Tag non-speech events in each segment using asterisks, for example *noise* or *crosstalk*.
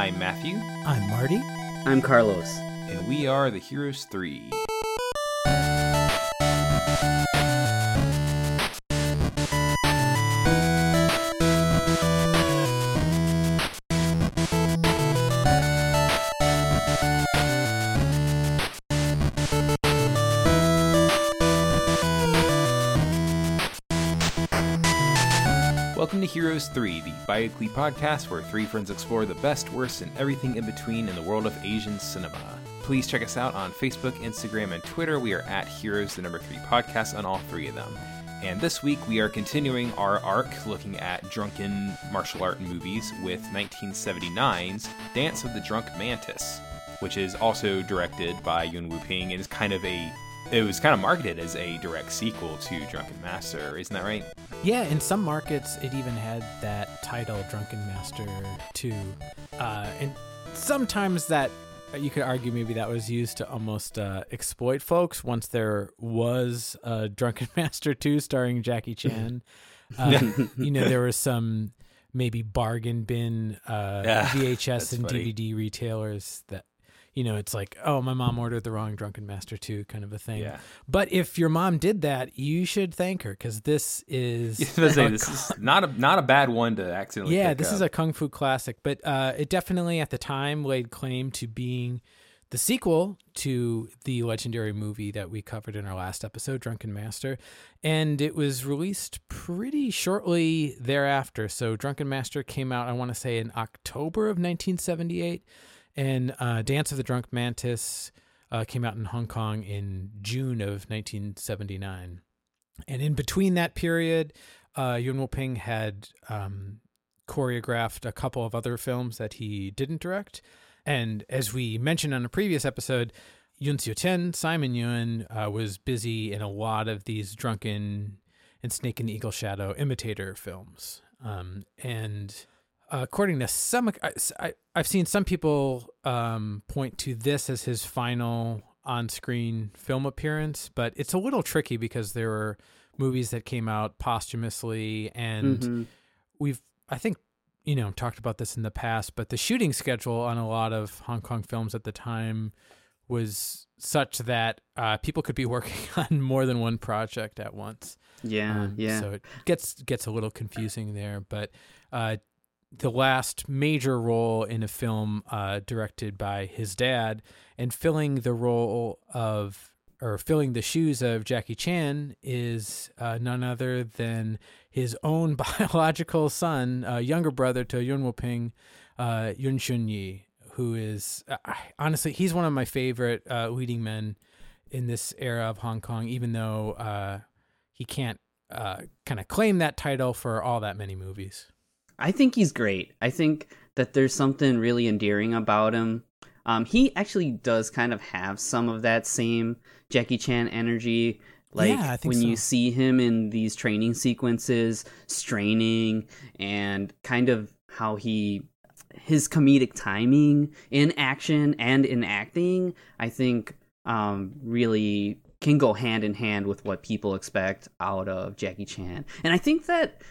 I'm Matthew. I'm Marty. I'm Carlos. And we are the Heroes 3. 3, the bi weekly podcast where three friends explore the best, worst, and everything in between in the world of Asian cinema. Please check us out on Facebook, Instagram, and Twitter. We are at Heroes, the number three podcast on all three of them. And this week we are continuing our arc looking at drunken martial art movies with 1979's Dance of the Drunk Mantis, which is also directed by Yuen Woo-ping and is kind of a it was kind of marketed as a direct sequel to Drunken Master, isn't that right? Yeah, in some markets, it even had that title, Drunken Master 2. Uh, and sometimes that, you could argue maybe that was used to almost uh, exploit folks once there was a *laughs* Drunken Master 2 starring Jackie *laughs* Chan. *laughs* Uh, you know, there was some maybe bargain bin uh, Yeah, VHS and funny. DVD retailers that, you know, it's like, oh, my mom ordered the wrong Drunken Master 2 kind of a thing. Yeah. But if your mom did that, you should thank her because this is. *laughs* Say, this *laughs* is not a not a bad one to accidentally. yeah, this up. is a kung fu classic, but uh, it definitely at the time laid claim to being the sequel to the legendary movie that we covered in our last episode, Drunken Master, and it was released pretty shortly thereafter. So, Drunken Master came out, I want to say, in October of 1978, and uh, Dance of the Drunk Mantis uh, came out in Hong Kong in June of 1979. And in between that period, uh, Yuen Woo-ping had um, choreographed a couple of other films that he didn't direct. And as we mentioned on a previous episode, Yun Xiu Chen, Simon Yun, uh, was busy in a lot of these drunken and Snake and Eagle Shadow imitator films. Um, and uh, according to some, I, I've seen some people um, point to this as his final on-screen film appearance, but it's a little tricky because there were movies that came out posthumously, and Mhm. we've, I think, you know, talked about this in the past, but the shooting schedule on a lot of Hong Kong films at the time was such that uh, people could be *laughs* working on more than one project at once. Yeah, Um, yeah. So it gets gets a little confusing there, but uh, the last major role in a film uh, directed by his dad and filling the role of or filling the shoes of Jackie Chan is uh, none other than his own *laughs* biological son, uh, younger brother to Yun Woo-ping, uh, Yun Shun Yi, who is uh, honestly he's one of my favorite uh, leading men in this era of Hong Kong, even though uh, he can't kind of claim that title for all that many movies. I think he's great. I think that there's something really endearing about him. Um, he actually does kind of have some of that same Jackie Chan energy. Like Yeah, when you see him in these training sequences, straining, and kind of how he his comedic timing in action and in acting, I think um, really can go hand in hand with what people expect out of Jackie Chan. And I think that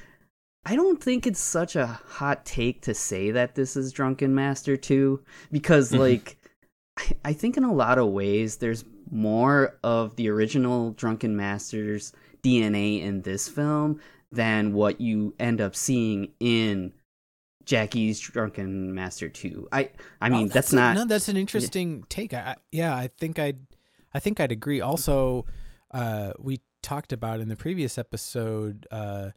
I don't think it's such a hot take to say that this is Drunken Master 2 because Mhm. like I- I think in a lot of ways there's more of the original Drunken Master's DNA in this film than what you end up seeing in Jackie's Drunken Master 2. I I mean Oh, that's, a- not no. That's an interesting take. I, I- yeah, I think I'd I think I'd agree. Also, uh, we talked about in the previous episode. Uh,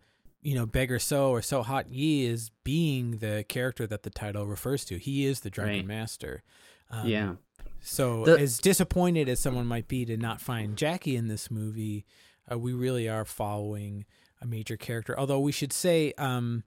you know, Beggar So or So Hot Yi is being the character that the title refers to. He is the drunken Right. master. Um, yeah. So, The- as disappointed as someone might be to not find Jackie in this movie, uh, we really are following a major character. Although we should say, um,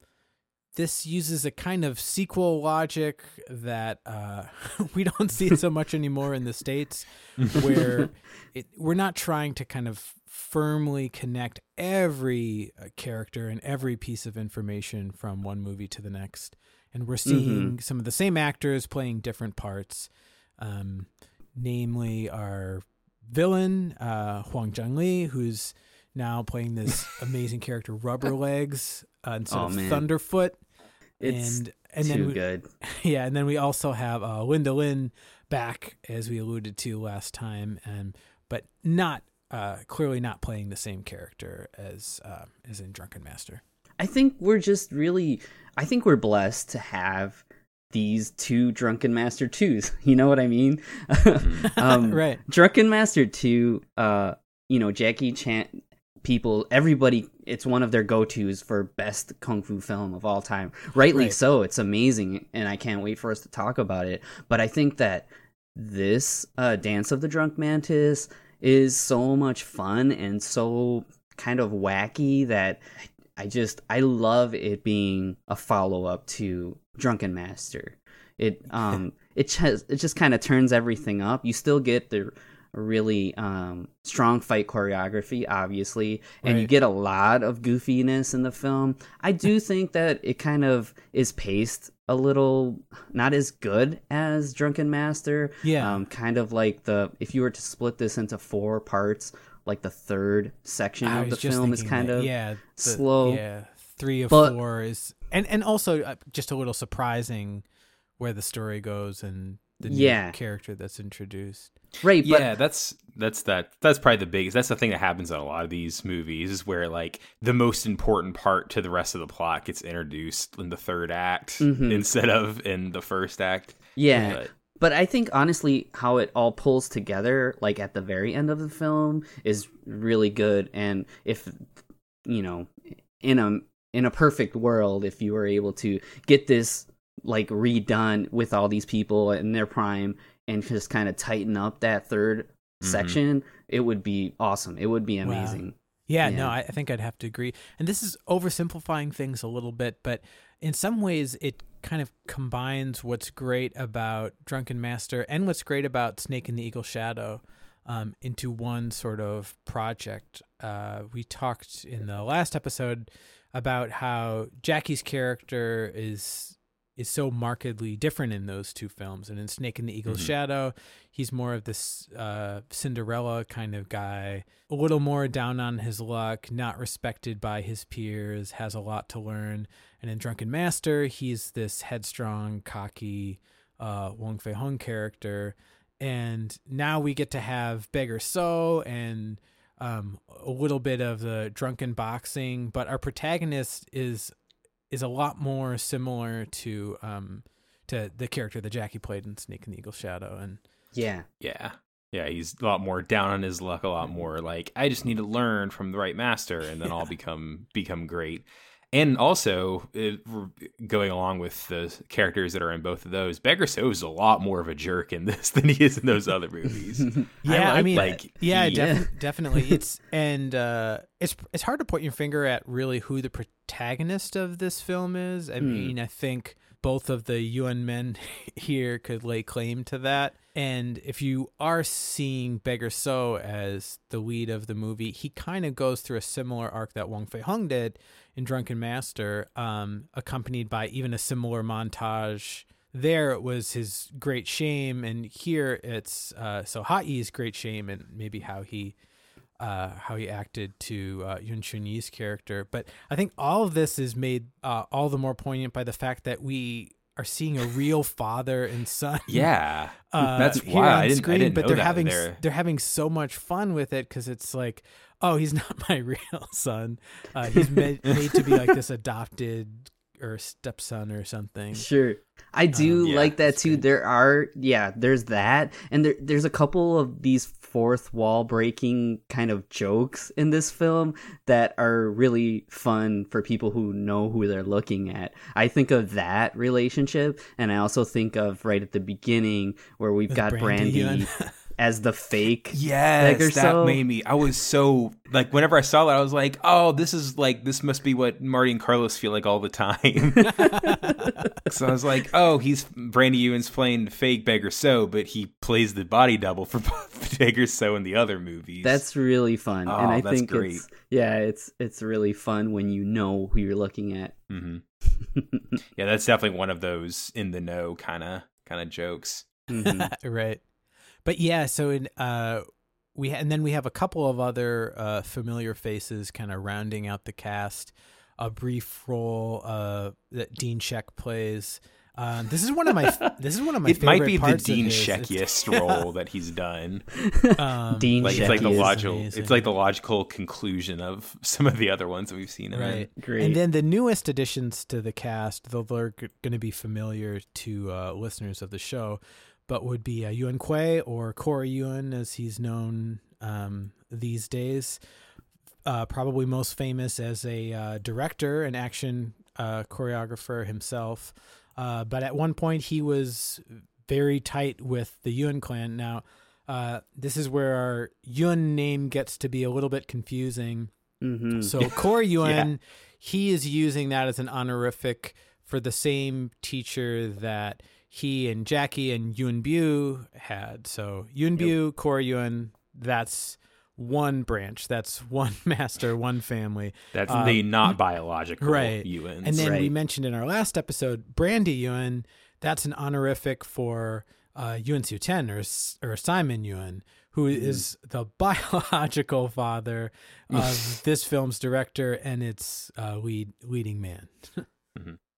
this uses a kind of sequel logic that uh, *laughs* we don't see so much anymore in the states, *laughs* where it, we're not trying to kind of firmly connect every uh, character and every piece of information from one movie to the next, and we're seeing some of the same actors playing different parts. Um, namely, our villain uh, Huang Zhengli, who's now playing this *laughs* amazing character Rubber Legs uh, instead Oh, of man. Thunderfoot. It's and and too then we, good. *laughs* yeah, and then we also have uh, Linda Lynn back as we alluded to last time, and but not uh, clearly not playing the same character as uh, as in Drunken Master. I think we're just really I think we're blessed to have these two Drunken Master 2s. *laughs* You know what I mean? *laughs* um, *laughs* Right. Drunken Master 2 uh you know Jackie Chan people everybody it's one of their go-tos for best kung fu film of all time. Rightly Right. so. It's amazing and I can't wait for us to talk about it. But I think that this uh Dance of the Drunk Mantis is so much fun and so kind of wacky that I just I love it being a follow up to Drunken Master. It *laughs* um it just it just kind of turns everything up. You still get the really um strong fight choreography obviously and you get a lot of goofiness in the film. I do think that it kind of is paced a little not as good as Drunken Master. Yeah. Um kind of like the if you were to split this into four parts like the third section I of the film is kind that, of yeah the- slow. Yeah, three of But- four is and and also uh, just a little surprising where the story goes and the new Yeah. character that's introduced. Right but yeah, that's that's that that's probably the biggest. That's the thing that happens in a lot of these movies is where like the most important part to the rest of the plot gets introduced in the third act Mhm. instead of in the first act. yeah But- But I think honestly, how it all pulls together, like at the very end of the film, is really good. And if you know, in a in a perfect world, if you were able to get this like redone with all these people in their prime and just kind of tighten up that 3rd Mhm. section, it would be awesome. It would be Wow. amazing. Yeah, Yeah. no, I, I think I'd have to agree. And this is oversimplifying things a little bit, but in some ways, it kind of combines what's great about Drunken Master and what's great about Snake and the Eagle Shadow um, into one sort of project. Uh, we talked in the last episode about how Jackie's character is is so markedly different in those two films. And in Snake and the Eagle's Mhm. Shadow, he's more of this uh, Cinderella kind of guy, a little more down on his luck, not respected by his peers, has a lot to learn. And in Drunken Master, he's this headstrong, cocky uh, Wong Fei Hung character. And now we get to have Beggar So and um, a little bit of the drunken boxing, but our protagonist is is a lot more similar to um, to the character that Jackie played in Snake and the Eagle Shadow, and Yeah. Yeah. Yeah, he's a lot more down on his luck, a lot more like I just need to learn from the right master and then I'll become become great. And also, it, going along with the characters that are in both of those, Beggar So is a lot more of a jerk in *laughs* this than he is in those other movies. *laughs* yeah, I, like mean, like, yeah, He- defi- *laughs* definitely. It's and uh, it's it's hard to point your finger at really who the protagonist of this film is. I Hmm. mean, I think both of the Yuen men here could lay claim to that. And if you are seeing Beggar So as the lead of the movie, he kind of goes through a similar arc that Wong Fei Hung did in Drunken Master, um, accompanied by even a similar montage. There it was his great shame, and here it's uh, so Hot Yi's great shame, and maybe how he uh, how he acted to uh, Yun Chun Yi's character. But I think all of this is made uh, all the more poignant by the fact that we are seeing a real father and son. *laughs* yeah. *laughs* uh, That's wild. on I didn't- I screen, didn't but they're having there. they're having so much fun with it because it's like, oh, he's *laughs* not my real son. Uh, he's made, made to be like this adopted or stepson or something. Sure. I do Um, yeah, like that too. There are yeah, there's that. And there there's a couple of these fourth wall breaking kind of jokes in this film that are really fun for people who know who they're looking at. I think of that relationship and I also think of right at the beginning where we've With got Brandy Brandy, *laughs* and- as the fake Yes, Beggar that So. made me. I was so like whenever I saw that, I was like, "Oh, this is like this must be what Marty and Carlos feel like all the time." *laughs* so I was like, "Oh, he's Brandy Yuen's playing fake Beggar So, but he plays the body double for *laughs* Beggar So in the other movies." That's really fun. Oh, and I that's think great. it's yeah, it's it's really fun when you know who you're looking at. hmm *laughs* yeah, that's definitely one of those in the know kind of kind of jokes. Mhm. right. But yeah, so in uh we ha- and then we have a couple of other uh familiar faces kind of rounding out the cast. a brief role uh, that Dean Shek plays. Um, this is one of my *laughs* this is one of my it might be favorite the Dean his. Sheckiest *laughs* role that he's done. um, Dean Like it's like the is logical. amazing. It's like the logical conclusion of some of the other ones that we've seen. him in. right. Great. And then the newest additions to the cast, though they're going to be familiar to uh, listeners of the show, but would be uh, Yuan Kuei or Corey Yuan, as he's known um, these days. Uh, probably most famous as a uh, director and action uh, choreographer himself. Uh, but at one point, he was very tight with the Yuan clan. Now, uh, this is where our Yuan name gets to be a little bit confusing. Mhm. So Corey *laughs* Yuan, he is using that as an honorific for the same teacher that he and Jackie and Yuen Biao had. So Yuen Biao, Corey Yuan, that's one branch. That's *laughs* one master, one family. That's Um, the not biological right. Yuen's. And then we mentioned in our last episode, Brandy Yuan, that's an honorific for uh, Yuan Xiu Ten or, or Simon Yuan, who is the *laughs* biological father of *laughs* this film's director and its uh, lead leading man.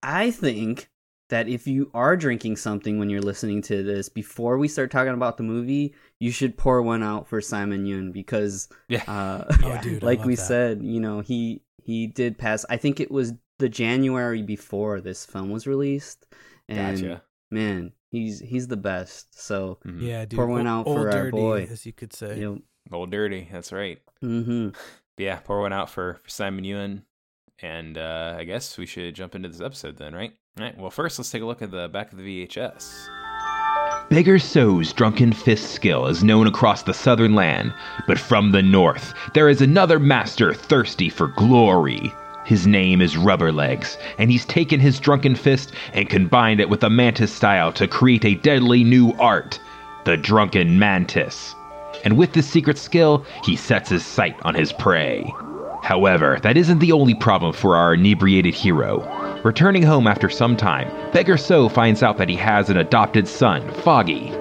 I think that if you are drinking something when you're listening to this, before we start talking about the movie, you should pour one out for Simon Yun because, yeah. uh, *laughs* Oh, *laughs* dude, like we that. said, you know, he he did pass. I think it was the January before this film was released, and Gotcha. man, he's he's the best. So, Mhm. Yeah, dude. Pour one out old for our dirty, boy. as you could say. you Old dirty. That's right. know, hmm Yeah, pour one out for, for Simon Yuen. And uh, I guess we should jump into this episode then, right? All right. Well, first, let's take a look at the back of the VHS. Beggar So's drunken fist skill is known across the southern land, but from the north, there is another master thirsty for glory. His name is Rubberlegs, and he's taken his drunken fist and combined it with the mantis style to create a deadly new art the drunken mantis. And with this secret skill, he sets his sight on his prey. However, that isn't the only problem for our inebriated hero. Returning home after some time, Beggar So finds out that he has an adopted son, Foggy.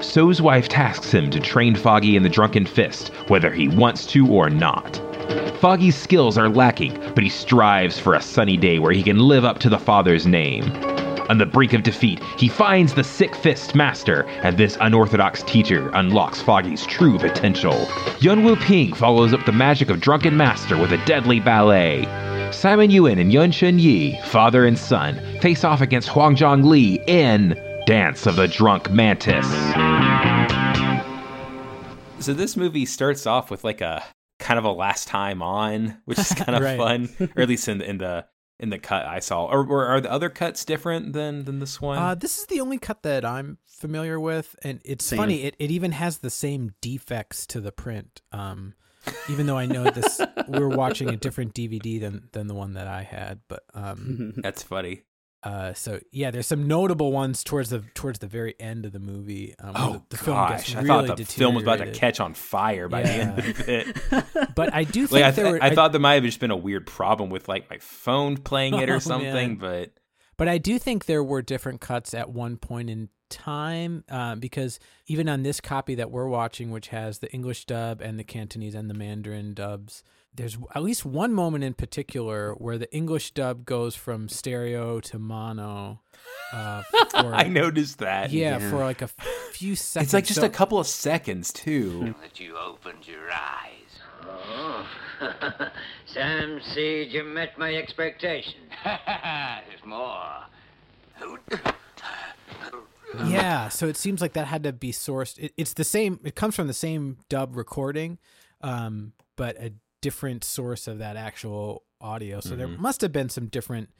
So's wife tasks him to train Foggy in the drunken fist, whether he wants to or not. Foggy's skills are lacking, but he strives for a sunny day where he can live up to the father's name. On the brink of defeat, he finds the Sick Fist Master, and this unorthodox teacher unlocks Foggy's true potential. Yun Wu Ping follows up the magic of Drunken Master with a deadly ballet. Simon Yuen and Yun Shun Yi, father and son, face off against Huang Zhong Li in Dance of the Drunk Mantis. So this movie starts off with like a kind of a last time on, which is kind *laughs* of Right. fun, *laughs* or at least in the in the in the cut I saw. Or, or are the other cuts different than than this one? Uh, this is the only cut that I'm familiar with, and it's Same. funny. It, it even has the same defects to the print. Um, even though I know this, we're watching a different DVD than than the one that I had. But um, *laughs* That's funny. uh, so yeah, there's some notable ones towards the towards the very end of the movie. Um, Oh the, the film gosh, gets I thought the film was about to catch on fire by the end of it. But I do think Like I, there th- were. I thought there might have just been a weird problem with like my phone playing it *laughs* Oh, or something, man. but But I do think there were different cuts at one point in time uh, because even on this copy that we're watching, which has the English dub and the Cantonese and the Mandarin dubs, there's at least one moment in particular where the English dub goes from stereo to mono. Uh, for, *laughs* I noticed that. Yeah, Yeah. for like a few seconds. *laughs* It's like just So- a couple of seconds too. that you opened your eyes. Oh, *laughs* Sam Seed, you met my expectation. There's more. Yeah, so it seems like that had to be sourced. It, it's the same. It comes from the same dub recording, um, but a different source of that actual audio. So there must have been some different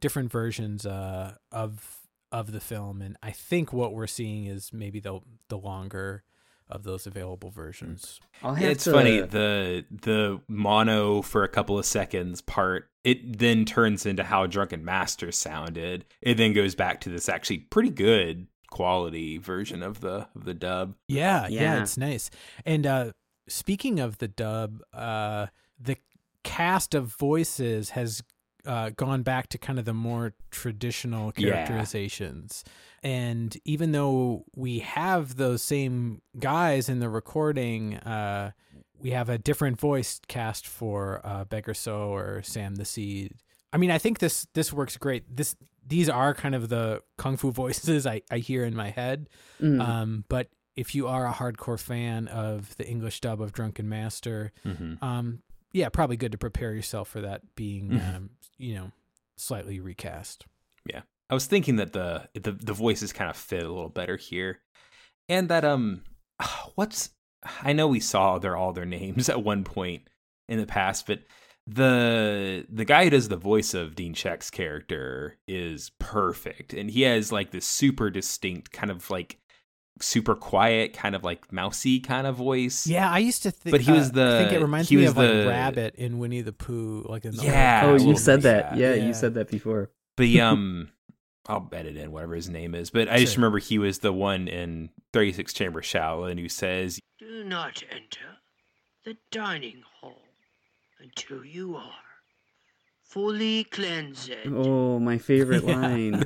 different versions uh, of of the film, and I think what we're seeing is maybe the the longer of those available versions. I'll have It's to- funny the the mono for a couple of seconds part. It then turns into how Drunken Master sounded. It then goes back to this actually pretty good quality version of the of the dub. Yeah, yeah, Yeah. it's nice. And uh speaking of the dub, uh the cast of voices has uh gone back to kind of the more traditional Yeah. characterizations. And even though we have those same guys in the recording, uh we have a different voice cast for uh Beggar So or Sam the Seed I mean, I think this this works great. This these are kind of the kung fu *laughs* voices I, I hear in my head. Mm. Um, but if you are a hardcore fan of the English dub of Drunken Master, Mm-hmm. um, yeah, probably good to prepare yourself for that being, Mhm. um, you know, slightly recast. Yeah, I was thinking that the the the voices kind of fit a little better here, and that um, *sighs* what's I know we saw their all their names *laughs* at one point in the past, but the the guy who does the voice of Dean Shek's character is perfect, and he has like this super distinct kind of like super quiet, kind of like mousy kind of voice. Yeah, I used to think, But he was uh, I think it reminds he me was of like the- Rabbit in Winnie the Pooh, like in the Yeah, oh, you said bit, that. yeah. Yeah, Yeah. you said that before. The *laughs* um, I'll edit in whatever his name is, but I just remember he was the one in Thirty Six Chamber Shaolin who says, Do not enter the dining hall until you are fully cleansed. Oh, my favorite Yeah. line.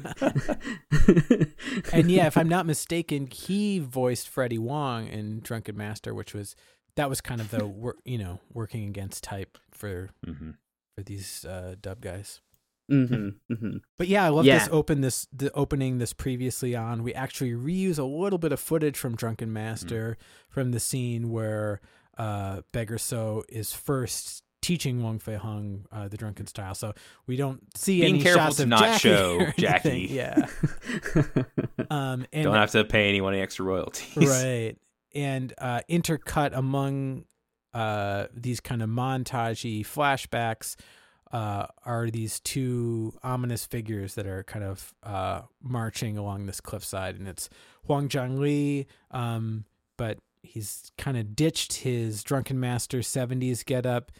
and yeah, if I'm not *laughs* mistaken, he voiced Freddie Wong in Drunken Master, which was that was kind of the wor- you know working against type for mm-hmm. for these uh, dub guys. hmm hmm But yeah, I love Yeah. this open this the opening this previously on. We actually reuse a little bit of footage from Drunken Master from the scene where uh Beggar So is first teaching Wong Fei Hung uh, the drunken style. So we don't see Being any careful shots to of not Jackie show. *laughs* Jackie. Yeah. *laughs* Um and Don't have to pay anyone any extra royalties. right and uh intercut among uh these kind of montagey flashbacks uh are these two ominous figures that are kind of uh marching along this cliffside and it's Huang Zhangli um but he's kind of ditched his drunken master 70s getup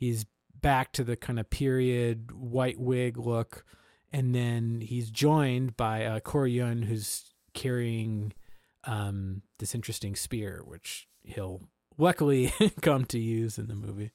he's back to the kind of period white wig look and then he's joined by uh, Corey Yuan who's carrying um, this interesting spear, which he'll luckily *laughs* come to use in the movie.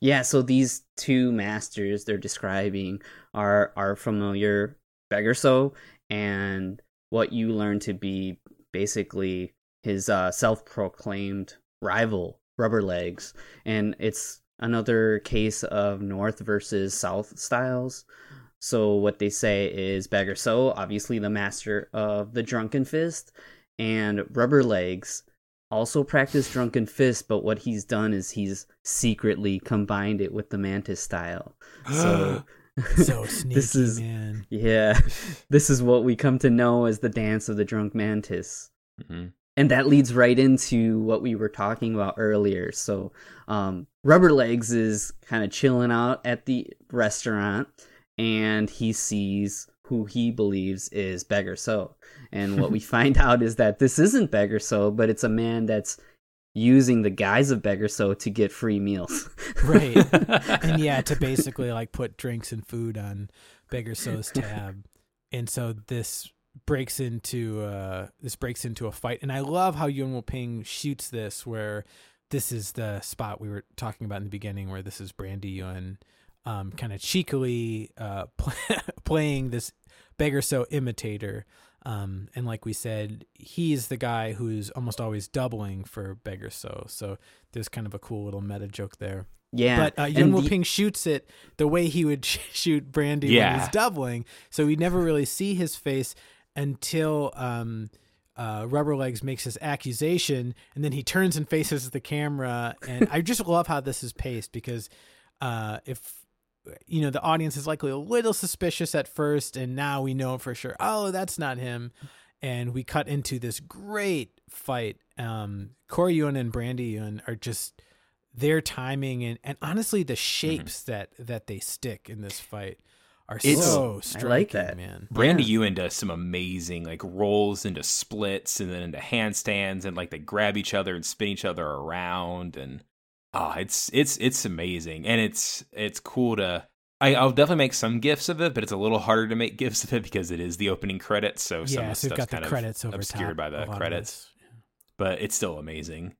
Yeah, so these two masters they're describing are our familiar beggar so and what you learn to be basically his uh, self-proclaimed rival rubber legs and it's another case of north versus south styles. So what they say is beggar so obviously the master of the drunken fist and rubber legs also practice drunken fist but what he's done is he's secretly combined it with the mantis style. *gasps* So So *laughs* sneaky, this is man. yeah. *laughs* This is what we come to know as the dance of the drunk mantis. Hmm and that leads right into what we were talking about earlier so um rubber legs is kind of chilling out at the restaurant and he sees who he believes is beggar so and what we *laughs* find out is that this isn't beggar so but it's a man that's using the guise of beggar so to get free meals Right. *laughs* and yeah, to basically like put drinks and food on Beggar So's tab. And so this breaks into uh this breaks into a fight. And I love how Yun Wo Ping shoots this where this is the spot we were talking about in the beginning where this is Brandy Yun um kind of cheekily uh *laughs* pl- playing this Beggar So imitator. Um, and like we said, he's the guy who's almost always doubling for Beggar So. So there's kind of a cool little meta joke there. yeah But uh, Yun the- Ping shoots it the way he would sh- *laughs* shoot Brandy when Yeah. he's doubling. So we never really see his face until um, uh, Rubber Legs makes his accusation, and then he turns and faces the camera. And I just love how this is paced because uh, if you know the audience is likely a little suspicious at first, and now we know for sure. Oh, that's not him. And we cut into this great fight. Um, Corey Yun and Brandy Yun are just their timing and, and honestly the shapes that that they stick in this fight are It's- so I striking, like that. man. Brandy Yeah. Ewan does some amazing like rolls into splits and then into handstands and like they grab each other and spin each other around and ah it's it's it's amazing and it's it's cool to I, I'll definitely make some gifs of it, but it's a little harder to make *laughs* gifs of it because it is the opening credits. So some yeah, of the so we've stuff's got the credits of obscured by the credits, this. but it's still amazing.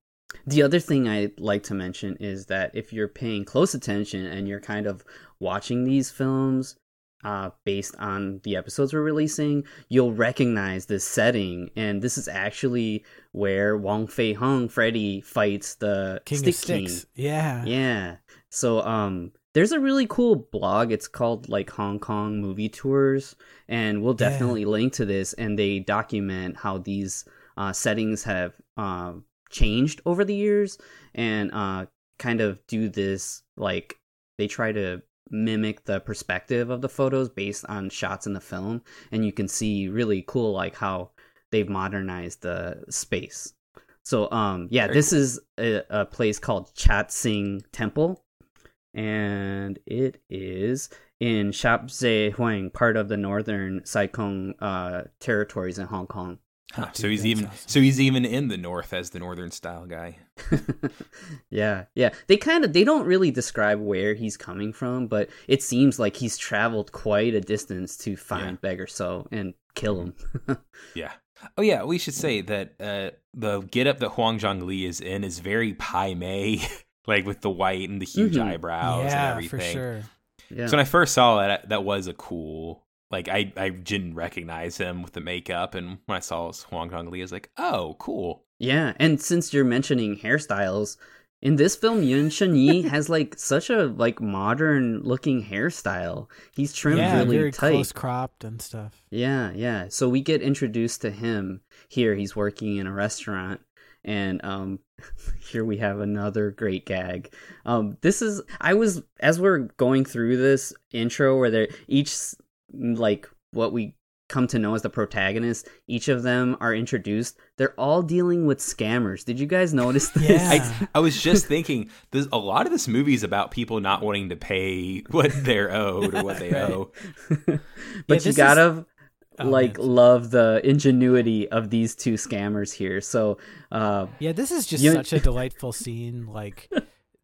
The other thing I'd like to mention is that if you're paying close attention and you're kind of watching these films uh, based on the episodes we're releasing, you'll recognize this setting. And this is actually where Wong Fei Hung, Freddy, fights the King Stick. King. Yeah. Yeah. So um there's a really cool blog. It's called like Hong Kong Movie Tours, and we'll Yeah. definitely link to this. And they document how these uh, settings have uh, changed over the years, and uh, kind of do this like they try to mimic the perspective of the photos based on shots in the film, and you can see really cool like how they've modernized the space. So um yeah, Very this is a, a place called Chat Sing Temple and it is in Shap Sze Heung, part of the northern Sai Kung uh, territories in Hong Kong. Huh, Dude, so he's even awesome. so he's even in the north as the northern style guy. *laughs* yeah, yeah. They kind of they don't really describe where he's coming from, but it seems like he's traveled quite a distance to find Beggar So and kill him. *laughs* Yeah. Oh yeah, we should say that uh, the get up that Huang Zhongli is in is very Pai Mei, *laughs* like with the white and the huge Mhm. eyebrows and everything. for sure. yeah. So when I first saw that, that was a cool. Like I, I didn't recognize him with the makeup, and when I saw Huang Zhongli, I was like, oh, cool. Yeah, and since you're mentioning hairstyles, in this film, Yun Shenyi has like such a like modern looking hairstyle. He's trimmed yeah, really very tight. close cropped and stuff. Yeah, yeah. So we get introduced to him here. He's working in a restaurant, and um, *laughs* here we have another great gag. Um, this is I was as we're going through this intro where they're each like what we come to know as the protagonists, Each of them are introduced. They're all dealing with scammers. Did you guys notice *laughs* this? Yeah. I, I was just thinking, there's a lot of this movie is about people not wanting to pay *laughs* what they're owed or what they *laughs* Right. owe. but Yeah, you gotta Oh, like man. love the ingenuity of these two scammers here. So uh, Yeah, this is just You- such a delightful scene. Like,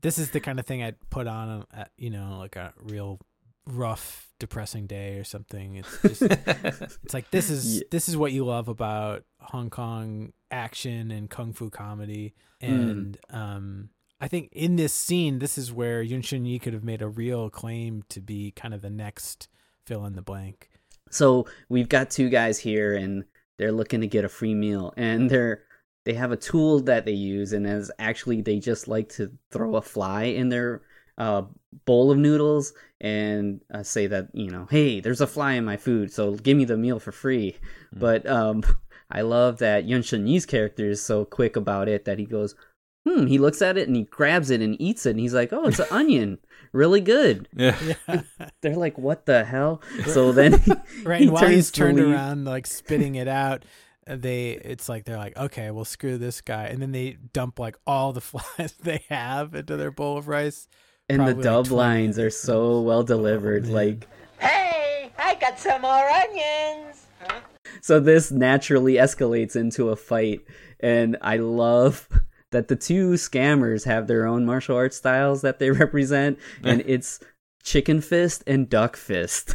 this is the kind of thing I'd put on, at, you know, like a real rough, depressing day or something. It's *laughs* just, it's like this is Yeah. this is what you love about Hong Kong action and kung fu comedy, Mm. and um, I think in this scene, this is where Yun Shun Yi could have made a real claim to be kind of the next fill in the blank. So we've got two guys here, and they're looking to get a free meal, and they're they have a tool that they use, and as actually they just like to throw a fly in their uh, bowl of noodles and uh, say that you know, hey, there's a fly in my food, so give me the meal for free. But um, *laughs* I love that Yun Shun Yi's character is so quick about it that he goes. Hmm, he looks at it and he grabs it and eats it and he's like, "Oh, it's an onion, really good." *laughs* Yeah. Yeah. *laughs* They're like, "What the hell?" So then, right he and while he's turns to turned leave. around like spitting it out uh, they it's like they're like okay well screw this guy and then they dump like all the flies they have into their bowl of rice and the Probably like dub 20 lines are so well delivered oh, man. like Hey, I got some more onions. so this naturally escalates into a fight and i love that the two scammers have their own martial arts styles that they *laughs* represent and *laughs* it's chicken fist and duck fist.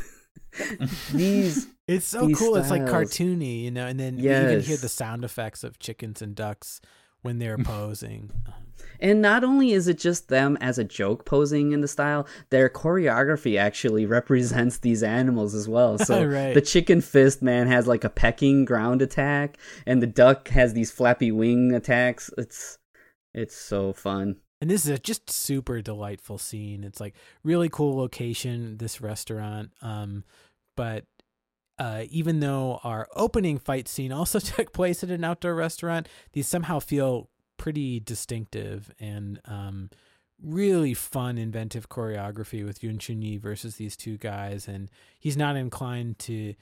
*laughs* These it's so These cool. It's like cartoony you know and then you can hear the sound effects of chickens and ducks when they're posing. And not only is it just them as a joke posing in the style their choreography actually *laughs* represents these animals as well. So *laughs* Right. the chicken fist man has like a pecking ground attack and the duck has these flappy wing attacks. It's it's so fun. And this is a just super delightful scene. It's like really cool location this restaurant um but uh, even though our opening fight scene also *laughs* took place at an outdoor restaurant, these somehow feel pretty distinctive and um, really fun, inventive choreography with Yun Chun Yi versus these two guys. And he's not inclined to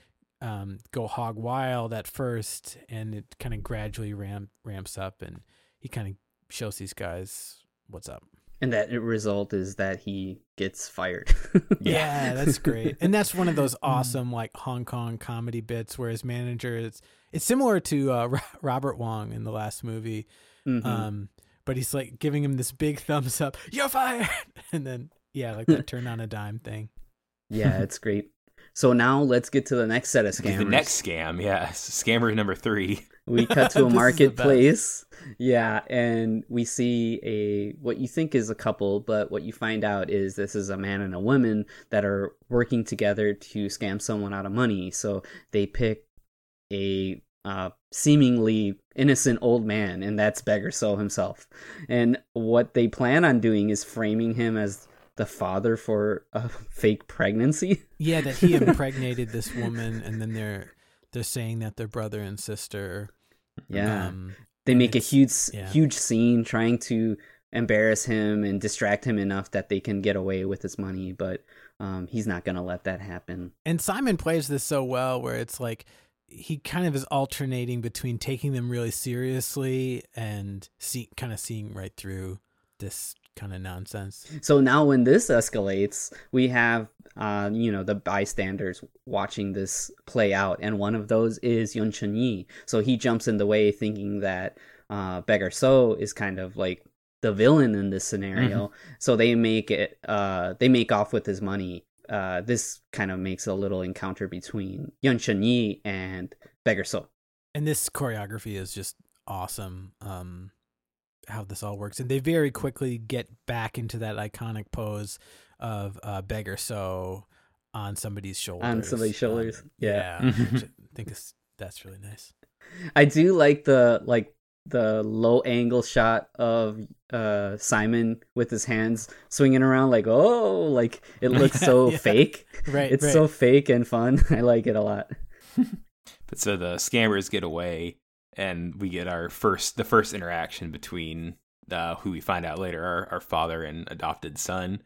um, go hog wild at first, and it kind of gradually ramp, ramps up, and he kind of shows these guys what's up. And that result is that he gets fired *laughs* Yeah, that's great. And that's one of those *laughs* awesome like Hong Kong comedy bits where his manager is it's similar to uh, *laughs* Robert Wong in the last movie. Mhm. Um but he's like giving him this big thumbs up. You're fired. And then yeah, like that turn on a dime thing. yeah it's great so now let's get to the next set of The next scam, yeah, scammer number three. We *laughs* cut to a marketplace yeah and we see a what you think is a couple but what you find out is this is a man and a woman that are working together to scam someone out of money so they pick a uh, seemingly innocent old man and that's beggar soul himself and what they plan on doing is framing him as the father for a fake pregnancy. Yeah, that he *laughs* impregnated this woman, and then they're they're saying that they're brother and sister. Yeah. Um, they make a huge yeah. huge scene trying to embarrass him and distract him enough that they can get away with his money, but um, he's not gonna let that happen. and Simon plays this so well, where it's like he kind of is alternating between taking them really seriously and see kind of seeing right through this kind of nonsense. So now when this escalates, we have uh, you know, the bystanders watching this play out, and one of those is Yun Chun Yi. So he jumps in the way thinking that uh Beggar So is kind of like the villain in this scenario. So they make it uh they make off with his money. Uh this kind of makes a little encounter between Yun Chun Yi and Beggar So. and this choreography is just awesome um how this all works and they very quickly get back into that iconic pose of uh beggar so on somebody's shoulders On somebody's shoulders, Um, yeah. *laughs* which *laughs* i think is that's really nice I do like the like the low angle shot of uh Simon with his hands swinging around like oh like it looks *laughs* so Yeah. fake. right It's right. so fake and fun. I like it a lot. But so the scammers get away, and we get our first the first interaction between uh, who we find out later our, our father and adopted son.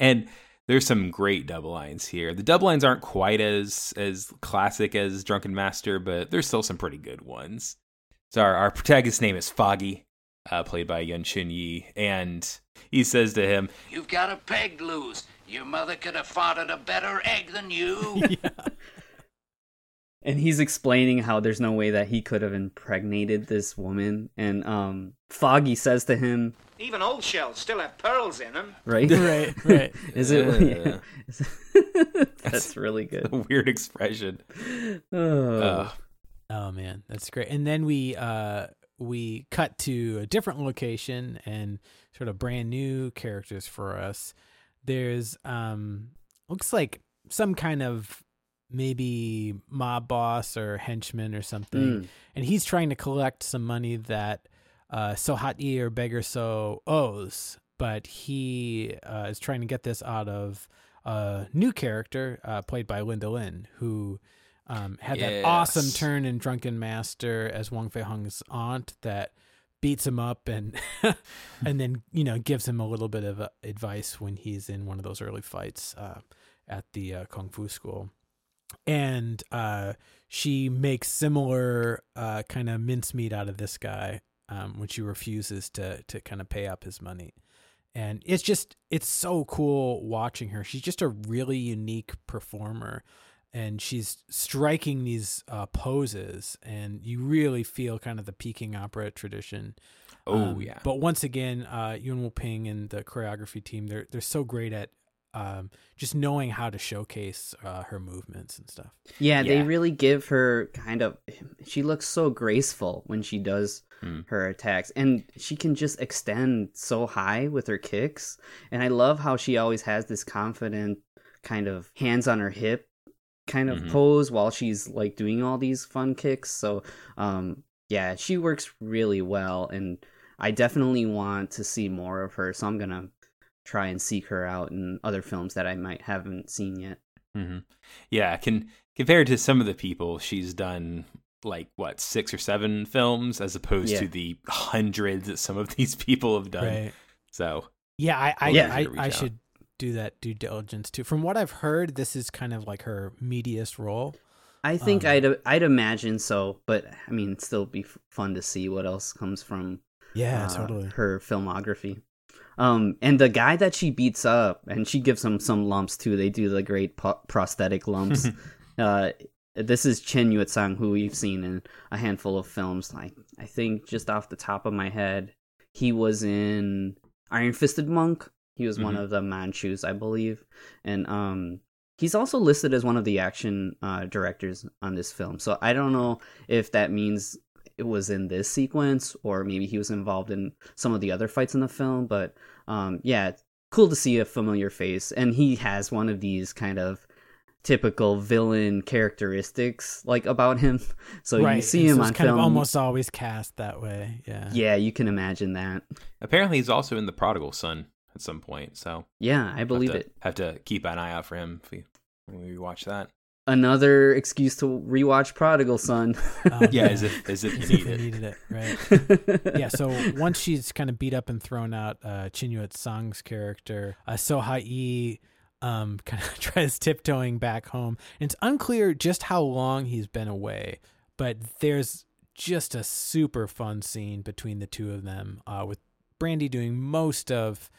And there's some great double lines here. The double lines aren't quite as as classic as Drunken Master, but there's still some pretty good ones. So our, our protagonist's name is Foggy, uh, played by Yun Chun Yi, and he says to him, You've got a peg loose. Your mother could have farted a better egg than you. *laughs* And he's explaining how there's no way that he could have impregnated this woman and um Foggy says to him, Even old shells still have pearls in them. right? right right *laughs* Is it Uh. yeah. *laughs* That's really good. a weird expression. Oh. Uh, Oh man, that's great. And then we uh we cut to a different location and sort of brand new characters for us. There's um looks like some kind of maybe mob boss or henchman or something. Mm. And he's trying to collect some money that uh Sohati or Beggar So owes, but he uh, is trying to get this out of a new character uh, played by Linda Lin, who um, had that awesome turn in Drunken Master as Wong Fei Hung's aunt that beats him up and *laughs* and then you know gives him a little bit of advice when he's in one of those early fights uh, at the uh, kung fu school and uh, she makes similar uh, kind of mincemeat out of this guy um, when she refuses to to kind of pay up his money. And it's just it's so cool watching her. She's just a really unique performer and she's striking these uh, poses and you really feel kind of the peking opera tradition. Oh um, yeah. But once again, uh, Yun Wu Ping and the choreography team, they're they're so great at um, just knowing how to showcase uh, her movements and stuff. Yeah, they really give her kind of. She looks so graceful when she does Hmm. her attacks, and she can just extend so high with her kicks. And I love how she always has this confident kind of hands on her hip kind of Mhm. pose while she's like doing all these fun kicks. So, um, yeah, she works really well, and I definitely want to see more of her. So I'm gonna try and seek her out in other films that I might haven't seen yet. hmm Yeah, can compared to some of the people she's done like what six or seven films as opposed Yeah. to the hundreds that some of *laughs* these people have done. Right. So Yeah, I I, Yeah. I, I should do that due diligence too. From what I've heard, this is kind of like her meatiest role. I think Um, I'd I'd imagine so, but I mean, it'd still be f- fun to see what else comes from Yeah, uh, totally. her filmography. Um, and the guy that she beats up, and she gives him some lumps too. They do the great po- prosthetic lumps. *laughs* uh, this is Chen Yuetsang, who we've seen in a handful of films. Like I think just off the top of my head, he was in Iron Fisted Monk. He was one Mhm. of the Manchus, I believe, and um, he's also listed as one of the action uh, directors on this film. So I don't know if that means it was in this sequence or maybe he was involved in some of the other fights in the film. But um, yeah, cool to see a familiar face, and he has one of these kind of typical villain characteristics like about him. *laughs* So you see and him so on kind film. of almost always cast that way. Yeah. yeah, you can imagine that. apparently he's also in the Prodigal Son at some point. So Yeah, I believe have to, it. Have to keep an eye out for him if we, when we watch that. Another excuse to rewatch Prodigal Son. Um, *laughs* Yeah, as if as if as if they it. needed it, right? *laughs* yeah, so once she's kind of beat up and thrown out, uh, Chinyuet Song's character, uh, Soha-i, um, *laughs* kind of tries tiptoeing back home. And it's unclear just how long he's been away, but there's just a super fun scene between the two of them, uh, with Brandy doing most of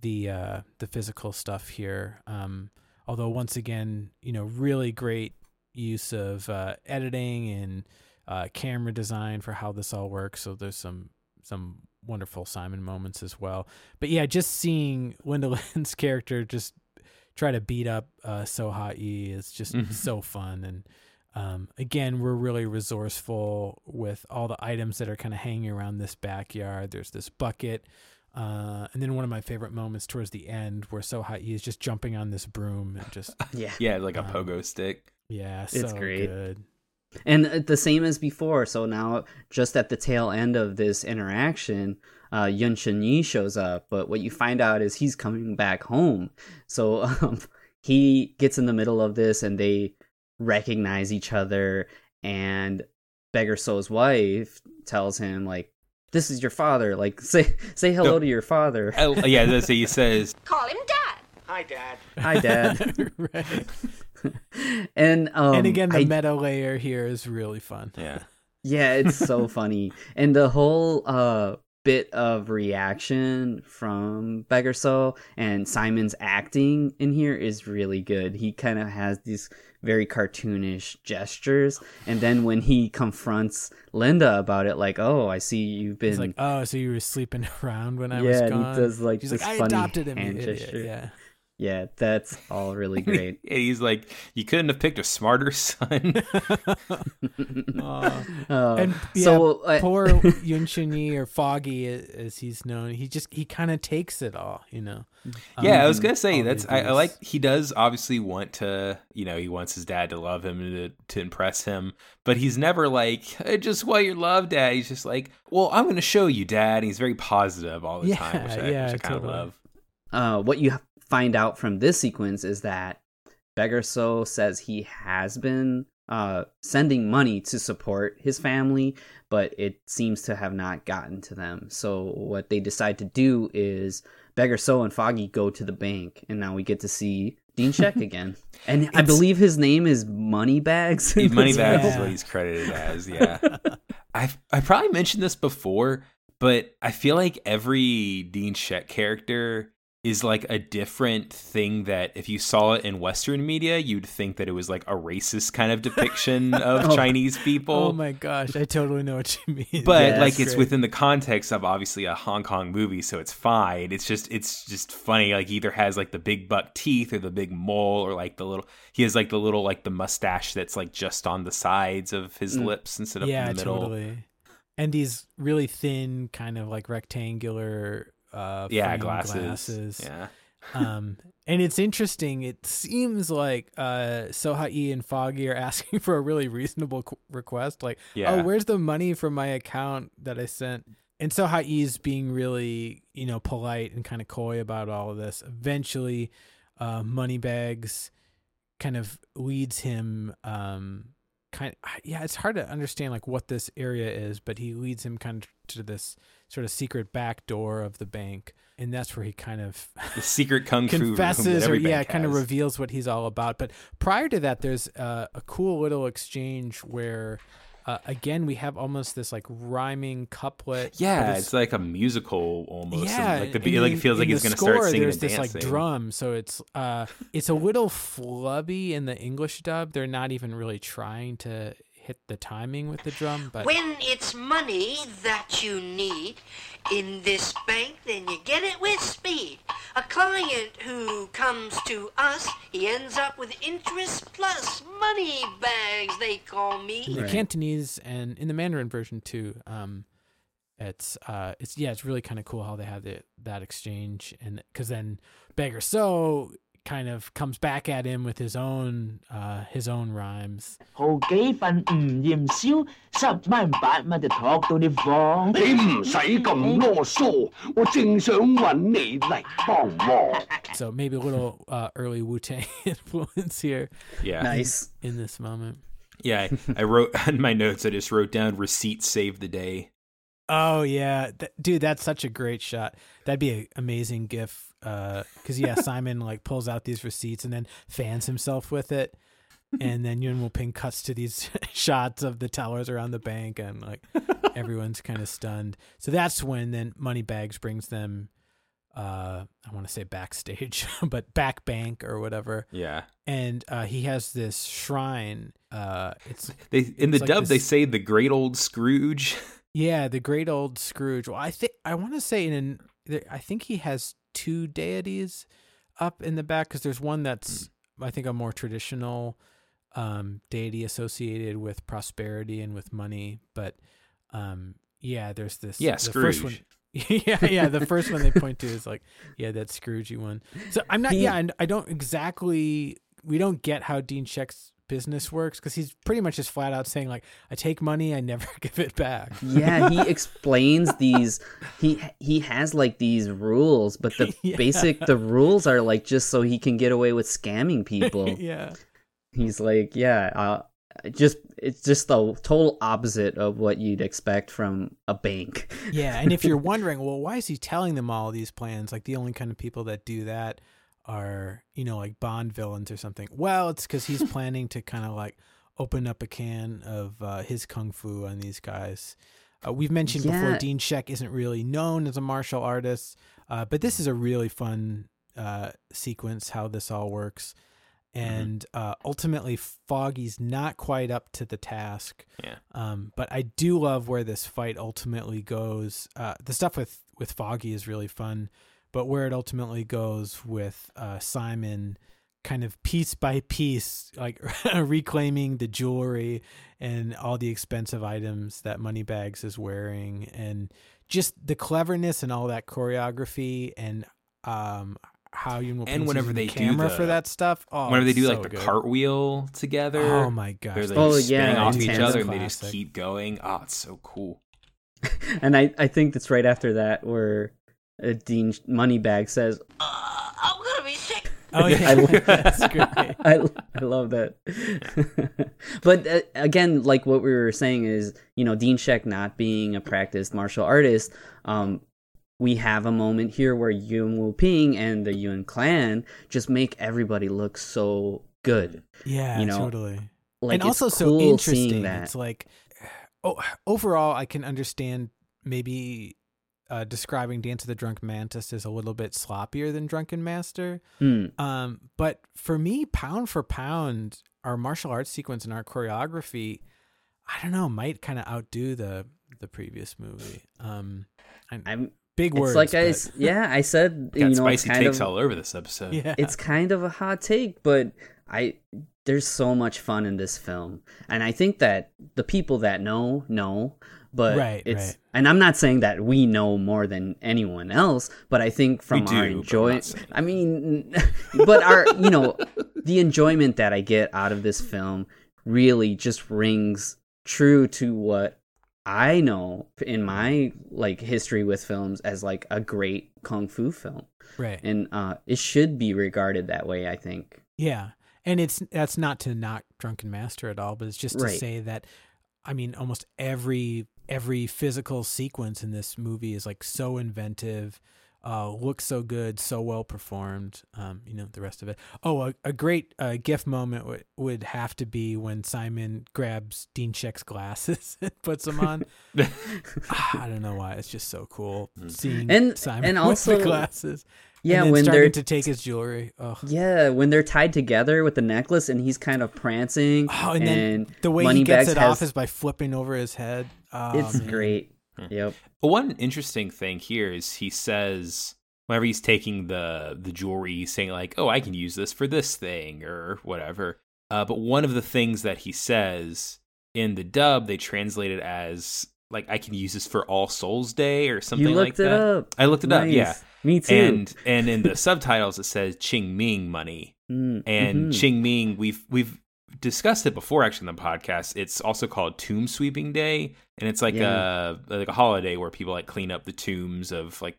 the uh, the physical stuff here. Um, although once again, you know, really great use of uh, editing and uh, camera design for how this all works. So there's some some wonderful Simon moments as well. But yeah, just seeing *laughs* Linda Lin's character just try to beat up uh, Soha-i is just Mhm. so fun. And um, again, we're really resourceful with all the items that are kind of hanging around this backyard. There's this bucket. Uh, and then one of my favorite moments towards the end where Soha-i is just jumping on this broom and just *laughs* yeah. Yeah, like a Um, pogo stick. yeah, It's great. good. And uh, the same as before. So now, just at the tail end of this interaction, uh, Yuen Shun Yi shows up. But what you find out is he's coming back home. So *laughs* um, he gets in the middle of this, and they recognize each other. And Beggar So's wife tells him, like, "This is your father. Like, *laughs* say say hello Go- to your father." *laughs* Oh, yeah, that's what he *laughs* says. Call him Dad. Hi, Dad. Hi, Dad. right. and um, and again, the I- meta layer here is really fun. Yeah. Yeah, it's so funny. And the whole uh bit of reaction from Beggar So and Simon's acting in here is really good. He kind of has these very cartoonish gestures and then when he confronts Linda about it like, "Oh, I see you've been It's like, oh, so you were sleeping *laughs* around when I Yeah, was and he does, like, She's this like, I funny adopted him. hand gesture. Yeah. Yeah, that's all really *laughs* great. And he's like, you couldn't have picked a smarter *laughs* son. *laughs* Aw. Uh, and yeah, so uh, poor Yuen Shun Yi or Foggy, as he's known, he just he kind of takes it all, you know. yeah, I Um, was gonna say that's I, I like he does obviously want to you know he wants his dad to love him and to, to impress him, but he's never like I just want your love, dad. He's just like, well, I'm gonna show you, dad. And he's very positive all the time, which Yeah, I, yeah, I kind of totally. love. uh, what you find out from this sequence is that Beggar So says he has been uh, sending money to support his family, but it seems to have not gotten to them. So what they decide to do is Beggar So and Foggy go to the bank, and now we get to see Dean Shek *laughs* again. And I believe his name is Moneybags. in He's this *laughs* Moneybags is what he's credited as. Yeah, *laughs* I've I probably mentioned this before, but I feel like every Dean Shek character is like a different thing that if you saw it in Western media, you'd think that it was like a racist kind of depiction *laughs* of Oh. Chinese people. Oh my gosh, I totally know what you mean. but Yeah, like it's great. within the context of obviously a Hong Kong movie, so it's fine. It's just it's just funny. Like either has like the big buck teeth or the big mole or like the little he has like the little like the mustache that's like just on the sides of his Mm. lips instead of yeah, in the middle. totally. And these really thin, kind of like rectangular, uh, Yeah, glasses. glasses. Yeah. um, and it's interesting. It seems like uh, Soha-i and Foggy are *laughs* asking for a really reasonable qu- request. Like, Yeah. oh, where's the money from my account that I sent? And Soha-i's being really, you know, polite and kind of coy about all of this. Eventually, uh, Moneybags kind of leads him. Um, kind yeah, it's hard to understand like what this area is, but he leads him kind of to this sort of secret back door of the bank, and that's where he kind of The secret kung fu confesses or yeah kind of reveals what he's all about but prior to that there's uh, a cool little exchange where uh, again we have almost this like rhyming couplet Yeah, it's, like a musical almost. and, yeah like the and be- like it feels like he's gonna start score, singing there's and this dancing. like drum so it's uh it's a little flubby in the english dub they're not even really trying to hit the timing with the drum but When it's money that you need in this bank, then you get it with speed. A client who comes to us, he ends up with interest plus money bags, they call me. the Right. Cantonese and in the Mandarin version too. Um, it's uh, it's yeah, it's really kind of cool how they have the, that exchange, and because then Beggar So kind of comes back at him with his own uh, his own rhymes. 好几份唔验烧，十蚊八蚊就托到你房。你唔使咁啰嗦，我正想揾你嚟帮忙。 So maybe a little uh, early Wu Tang *laughs* influence here. Yeah. Nice. In this moment. Yeah, I, I wrote *laughs* on my notes. I just wrote down "receipt save the day." Oh yeah, Th- dude, that's such a great shot. That'd be an amazing gif. because yeah, *laughs* Simon like pulls out these receipts and then fans himself with it, and then Yuen Woo Ping cuts to these *laughs* shots of the tellers around the bank, and like everyone's kind of stunned. So that's when then Moneybags brings them. Uh, I want to say backstage, *laughs* but back bank or whatever. Yeah. And uh, he has this shrine. Uh, it's They in the like dub they say the great old Scrooge. Yeah, the great old Scrooge. Well, I think I want to say in an, I think he has two deities up in the back because there's one that's I think a more traditional um, deity associated with prosperity and with money, but um, yeah, there's this. Yeah, the first one. Scrooge. *laughs* yeah, yeah. The *laughs* first one they point to is like, yeah, that Scroogey one. So I'm not. Yeah, I, I don't exactly. We don't get how Dean Shek's business works because he's pretty much just flat out saying like, I take money, I never *laughs* give it back. yeah he *laughs* explains these he he has like these rules but the *laughs* Yeah. basic the rules are like just so he can get away with scamming people yeah. he's like yeah uh, just it's just the total opposite of what you'd expect from a bank Yeah, and if you're wondering, well, why is he telling them all these plans? Like the only kind of people that do that are, you know, like Bond villains or something. Well, it's because he's *laughs* planning to kind of like open up a can of uh, his kung fu on these guys. Uh, we've mentioned before, Dean Shek isn't really known as a martial artist, uh, but this is a really fun uh, sequence how this all works. And uh, ultimately, Foggy's not quite up to the task. Yeah. Um, but I do love where this fight ultimately goes. Uh, the stuff with with Foggy is really fun, but where it ultimately goes with uh, Simon, kind of piece by piece, like *laughs* reclaiming the jewelry and all the expensive items that Moneybags is wearing, and just the cleverness and all that choreography and um how you And whenever they the do camera the- for that stuff. Oh, Whenever they do so like the good. cartwheel together. Oh my gosh, They're, they Oh, just spinning yeah, off in each tandem. other and they just keep going. Oh, it's so cool. *laughs* and i i think that's right after that where uh, dean moneybag says I'm gonna be sick. Oh *laughs* yeah, I- *laughs* that's great. I, I love that. *laughs* but uh, again, like what we were saying is, you know, Dean Shek not being a practiced martial artist, um, we have a moment here where Yuen Woo Ping and the Yun clan just make everybody look so good. Yeah, You know, totally. Like and also it's so interesting. seeing that. It's like, oh, overall, I can understand maybe uh, describing Dance of the Drunk Mantis as a little bit sloppier than Drunken Master. Hmm. Um, but for me, pound for pound, our martial arts sequence and our choreography, I don't know, might kind of outdo the the previous movie. Um, and I'm big it's words. like I *laughs* yeah I said *laughs* Got you know spicy kind takes of all over this episode. yeah, it's kind of a hot take, but I there's so much fun in this film, and I think that the people that know know, but Right, it's right. and I'm not saying that we know more than anyone else, but I think from We our do, but I'm enjoy, not saying I mean, *laughs* but our you know the enjoyment that I get out of this film really just rings true to what I know in my like history with films as like a great kung fu film right. and uh, it should be regarded that way. I think. Yeah. And it's that's not to knock Drunken Master at all, but it's just to Right. say that I mean almost every every physical sequence in this movie is like so inventive, uh looks so good, so well performed. Um you know the rest of it. Oh, a, a great uh, gif moment would would have to be when Simon grabs Dean Shek's glasses *laughs* and puts them on. *laughs* Ah, I don't know why. It's just so cool seeing And- Simon and *laughs* with the glasses. Yeah, and then when they're to take his jewelry. Oh. yeah when they're tied together with the necklace and he's kind of prancing. Oh, and, then the way he gets Moneybags it has- off is by flipping over his head. Oh, it's man. great. Yep. But one interesting thing here is he says whenever he's taking the the jewelry, he's saying like, "Oh, I can use this for this thing or whatever." Uh, but one of the things that he says in the dub, they translate it as like, "I can use this for All Souls Day" or something you like it that. up. I looked it up. Yeah. Me too. And and in the *laughs* subtitles it says Ching Ming money. Mm, And mhm. Ching Ming, we've we've discussed it before actually in the podcast. It's also called Tomb Sweeping Day, and it's like Yeah. a like a holiday where people like clean up the tombs of like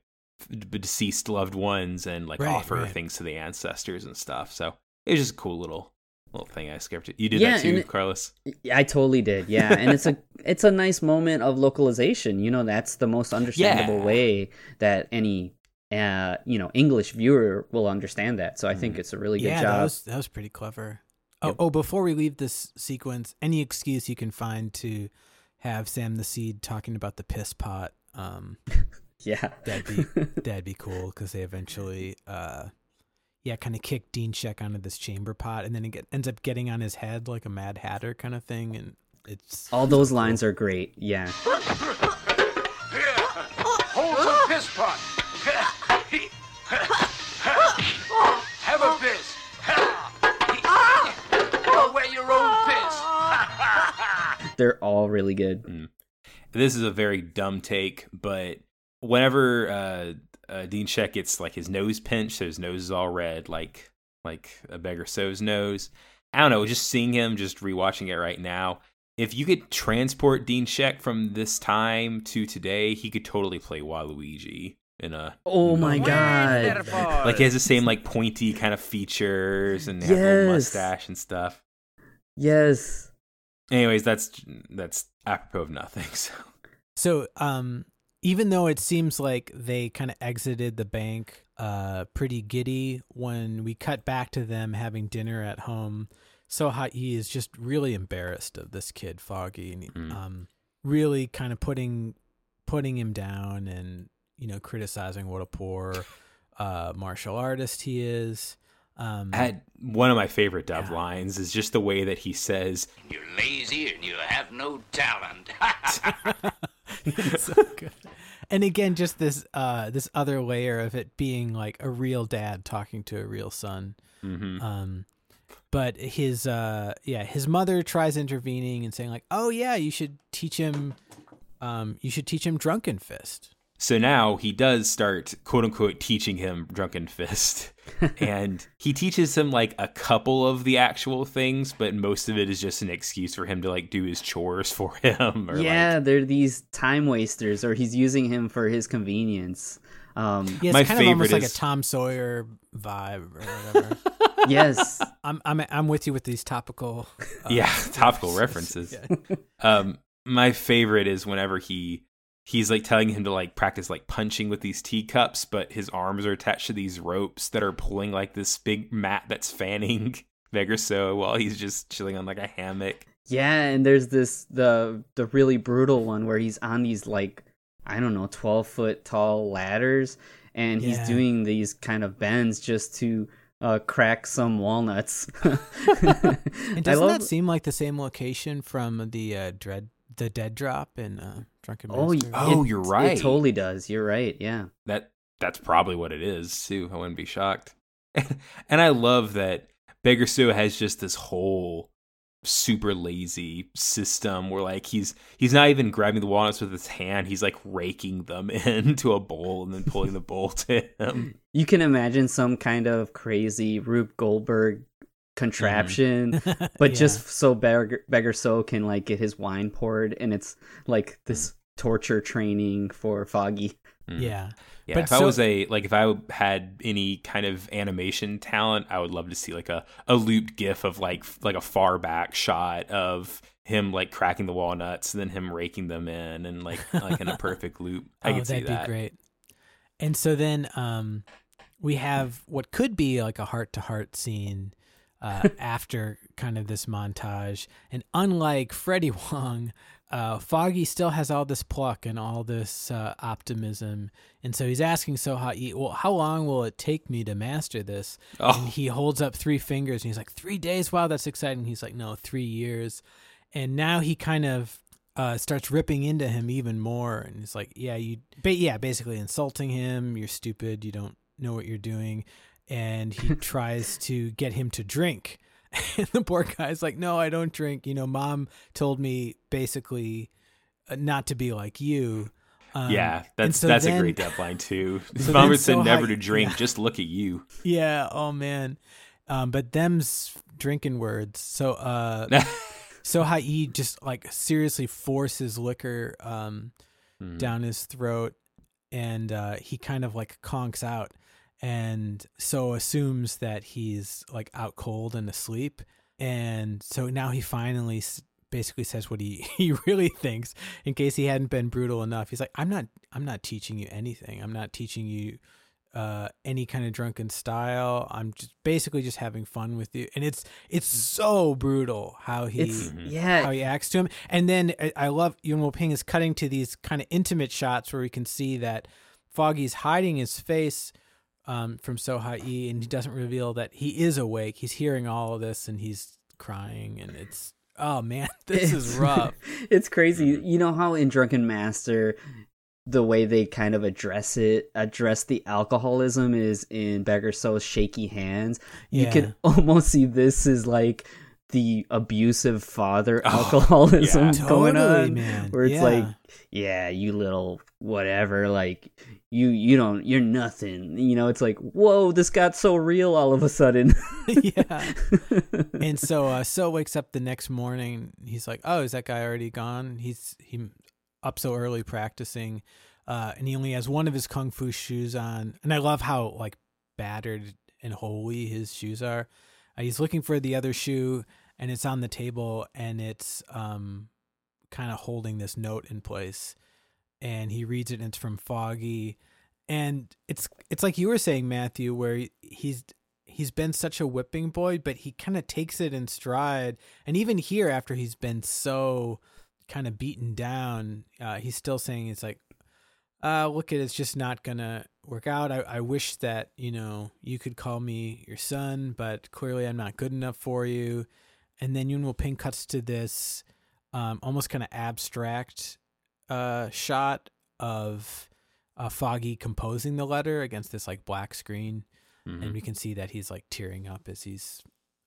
deceased loved ones and like Right, offer right. things to the ancestors and stuff. So it was just a cool little little thing I skipped. It. You did Yeah, that too, it- Carlos. I totally did. Yeah, *laughs* and it's a it's a nice moment of localization. You know, that's the most understandable Yeah. way that any uh you know English viewer will understand that. So I think it's a really good yeah, job. that was that was pretty clever. Oh, oh, before we leave this sequence, any excuse you can find to have Sam the Seed talking about the piss pot, um, *laughs* yeah, that'd be that'd be cool because they eventually, uh, yeah, kind of kick Dean Shek onto this chamber pot, and then it get, ends up getting on his head like a Mad Hatter kind of thing, and it's All those lines are great. Yeah. Hold the piss pot. They're all really good. Mm. This is a very dumb take, but whenever uh, uh, Dean Shek gets like his nose pinched, so his nose is all red, like like a beggar so's nose. I don't know. Just seeing him, just rewatching it right now. If you could transport Dean Shek from this time to today, he could totally play Waluigi in a. Oh my god. Like he has the same like pointy kind of features and have Yes. mustache and stuff. Yes. Anyways, that's that's apropos of nothing. *laughs* So So, um, even though it seems like they kind of exited the bank uh, pretty giddy, when we cut back to them having dinner at home, Soha E is just really embarrassed of this kid, Foggy, and Mm. um, really kind of putting putting him down and you know criticizing what a poor uh, martial artist he is. Um, had one of my favorite dub lines is just the way that he says You're lazy and you have no talent. *laughs* *laughs* So good. And again, just this uh this other layer of it being like a real dad talking to a real son. Mhm. Um but his uh yeah, his mother tries intervening and saying like, "Oh yeah, you should teach him um you should teach him drunken fist." So now he does start quote unquote teaching him Drunken Fist. *laughs* and he teaches him like a couple of the actual things, but most of it is just an excuse for him to like do his chores *laughs* for him. Or yeah, they're these time wasters, or he's using him for his convenience. Um, Yeah, it's My kind of almost favorite like a Tom Sawyer vibe or whatever. *laughs* yes, I'm I'm I'm with you with these topical uh, yeah, topical references. Yeah. Um my favorite is whenever he he's like telling him to like practice like punching with these teacups, but his arms are attached to these ropes that are pulling like this big mat that's fanning *laughs* Beggar So while he's just chilling on like a hammock. Yeah, and there's this the the really brutal one where he's on these like I don't know twelve foot tall ladders, and he's Yeah. doing these kind of bends just to uh, crack some walnuts. *laughs* *laughs* And doesn't love- that seem like the same location from the uh, dread the dead drop in uh, Drunken Oh, Master? Oh, it- you're right. It totally does. You're right. Yeah. that that's probably what it is too. I wouldn't be shocked. *laughs* and I love that Beggar So has just this whole super lazy system where like he's he's not even grabbing the walnuts with his hand, he's like raking them *laughs* into a bowl and then pulling the bowl to him. You can imagine some kind of crazy Rube Goldberg contraption, *laughs* but Yeah. just so Beggar, Beggar So can like get his wine poured, and it's like this torture training for Foggy. Mm. yeah. Yeah, But if I was a like if I had any kind of animation talent, I would love to see like a, a looped gif of like like a far back shot of him like cracking the walnuts and then him raking them in and like like in a perfect *laughs* loop. I oh, could see that'd that. be great. And so then um, we have what could be like a heart to heart scene uh, *laughs* after kind of this montage. And unlike Freddie *laughs* Wong, uh, Foggy still has all this pluck and all this uh, optimism. And so he's asking Soha well, how long will it take me to master this? Oh. And he holds up three fingers and he's like, three days? Wow, that's exciting. He's like, no, three years. And now he kind of uh, starts ripping into him even more. And he's like, yeah, you, ba- yeah, basically insulting him. You're stupid. You don't know what you're doing. And he *laughs* tries to get him to drink. *laughs* And the poor guy's like, no, I don't drink. You know, mom told me basically uh, not to be like you. Um, yeah, that's so that's then- a great deadline too. *laughs* So mom said Sohai- never to drink. yeah. Just look at you. Yeah. Oh man. Um, but them's drinking words. So uh, so Hai just like seriously forces liquor um Hmm. down his throat, and uh, he kind of like conks out, and so assumes that he's like out cold and asleep, and so now he finally basically says what he *laughs* he really thinks. In case he hadn't been brutal enough, he's like, "I'm not I'm not teaching you anything. I'm not teaching you." uh any kind of drunken style i'm just basically just having fun with you and it's it's mm. so brutal how he It's- mm-hmm. yeah. how he acts to him and then i, I love Yuen Woo Ping is cutting to these kind of intimate shots where we can see that foggy's hiding his face um from so Hai and he doesn't reveal that he is awake he's hearing all of this and he's crying and it's oh man *laughs* this is rough *laughs* it's crazy. You know how in Drunken Master, the way they kind of address it, address the alcoholism is in Beggar So's shaky hands. You can *laughs* almost see this is like the abusive father Oh, alcoholism yeah. going Totally, on, man. where it's Yeah. like, yeah, you little whatever, like you you don't you're nothing. You know, it's like, whoa, this got so real all of a sudden. *laughs* yeah. *laughs* and so uh so wakes up the next morning he's like oh is that guy already gone he's he up so early practicing uh and he only has one of his kung fu shoes on and i love how like battered and holy his shoes are uh, he's looking for the other shoe and it's on the table and it's um kind of holding this note in place. And he reads it and it's from foggy. And it's it's like you were saying matthew where he- he's he's been such a whipping boy but he kind of takes it in stride. And even here after he's been so kind of beaten down uh he's still saying it's like uh look at it's just not gonna work out. I, I wish that you know you could call me your son but clearly i'm not good enough for you. And then Yuen Woo Ping cuts to this um almost kind of abstract uh shot of uh, foggy composing the letter against this like black screen. And Mhm. we can see that he's like tearing up as he's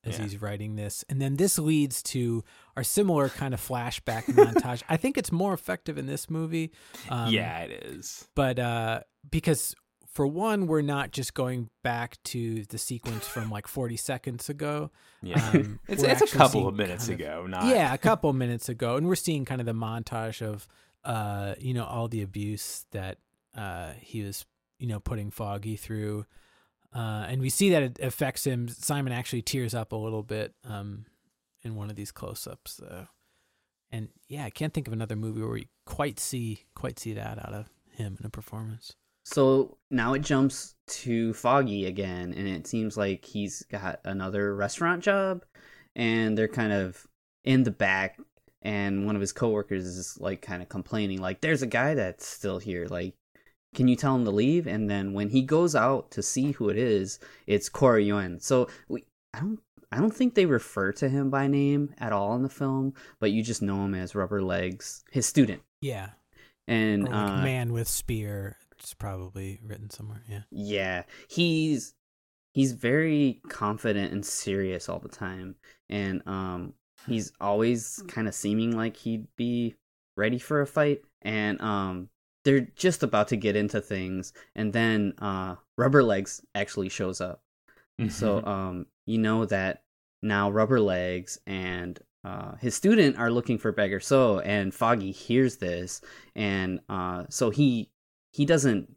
as Yeah. he's writing this and then this leads to our similar kind of flashback montage i think it's more effective in this movie um, yeah, it is. but uh because for one we're not just going back to the sequence from like 40 seconds ago Yeah, Um, *laughs* it's it's a couple of minutes kind of- ago. Not yeah a couple minutes ago and we're seeing kind of the montage of uh you know all the abuse that uh he was you know putting foggy through uh and we see that it affects him simon actually tears up a little bit um in one of these close-ups uh, and yeah i can't think of another movie where we quite see quite see that out of him in a performance So now it jumps to Foggy again, and it seems like he's got another restaurant job, and they're kind of in the back, and one of his coworkers is like kind of complaining, like, "There's a guy that's still here, like." Can you tell him to leave? And then when he goes out to see who it is, it's Corey Yuen. So we, I don't, I don't think they refer to him by name at all in the film, but you just know him as Rubber Legs, his student. yeah And like uh, man with spear it's probably written somewhere yeah Yeah, he's he's very confident and serious all the time, and um, he's always kind of seeming like he'd be ready for a fight. And um, they're just about to get into things, and then uh, Rubber Legs actually shows up. So um, you know that now Rubber Legs and uh, his student are looking for Beggar So, and Foggy hears this, and uh, so he he doesn't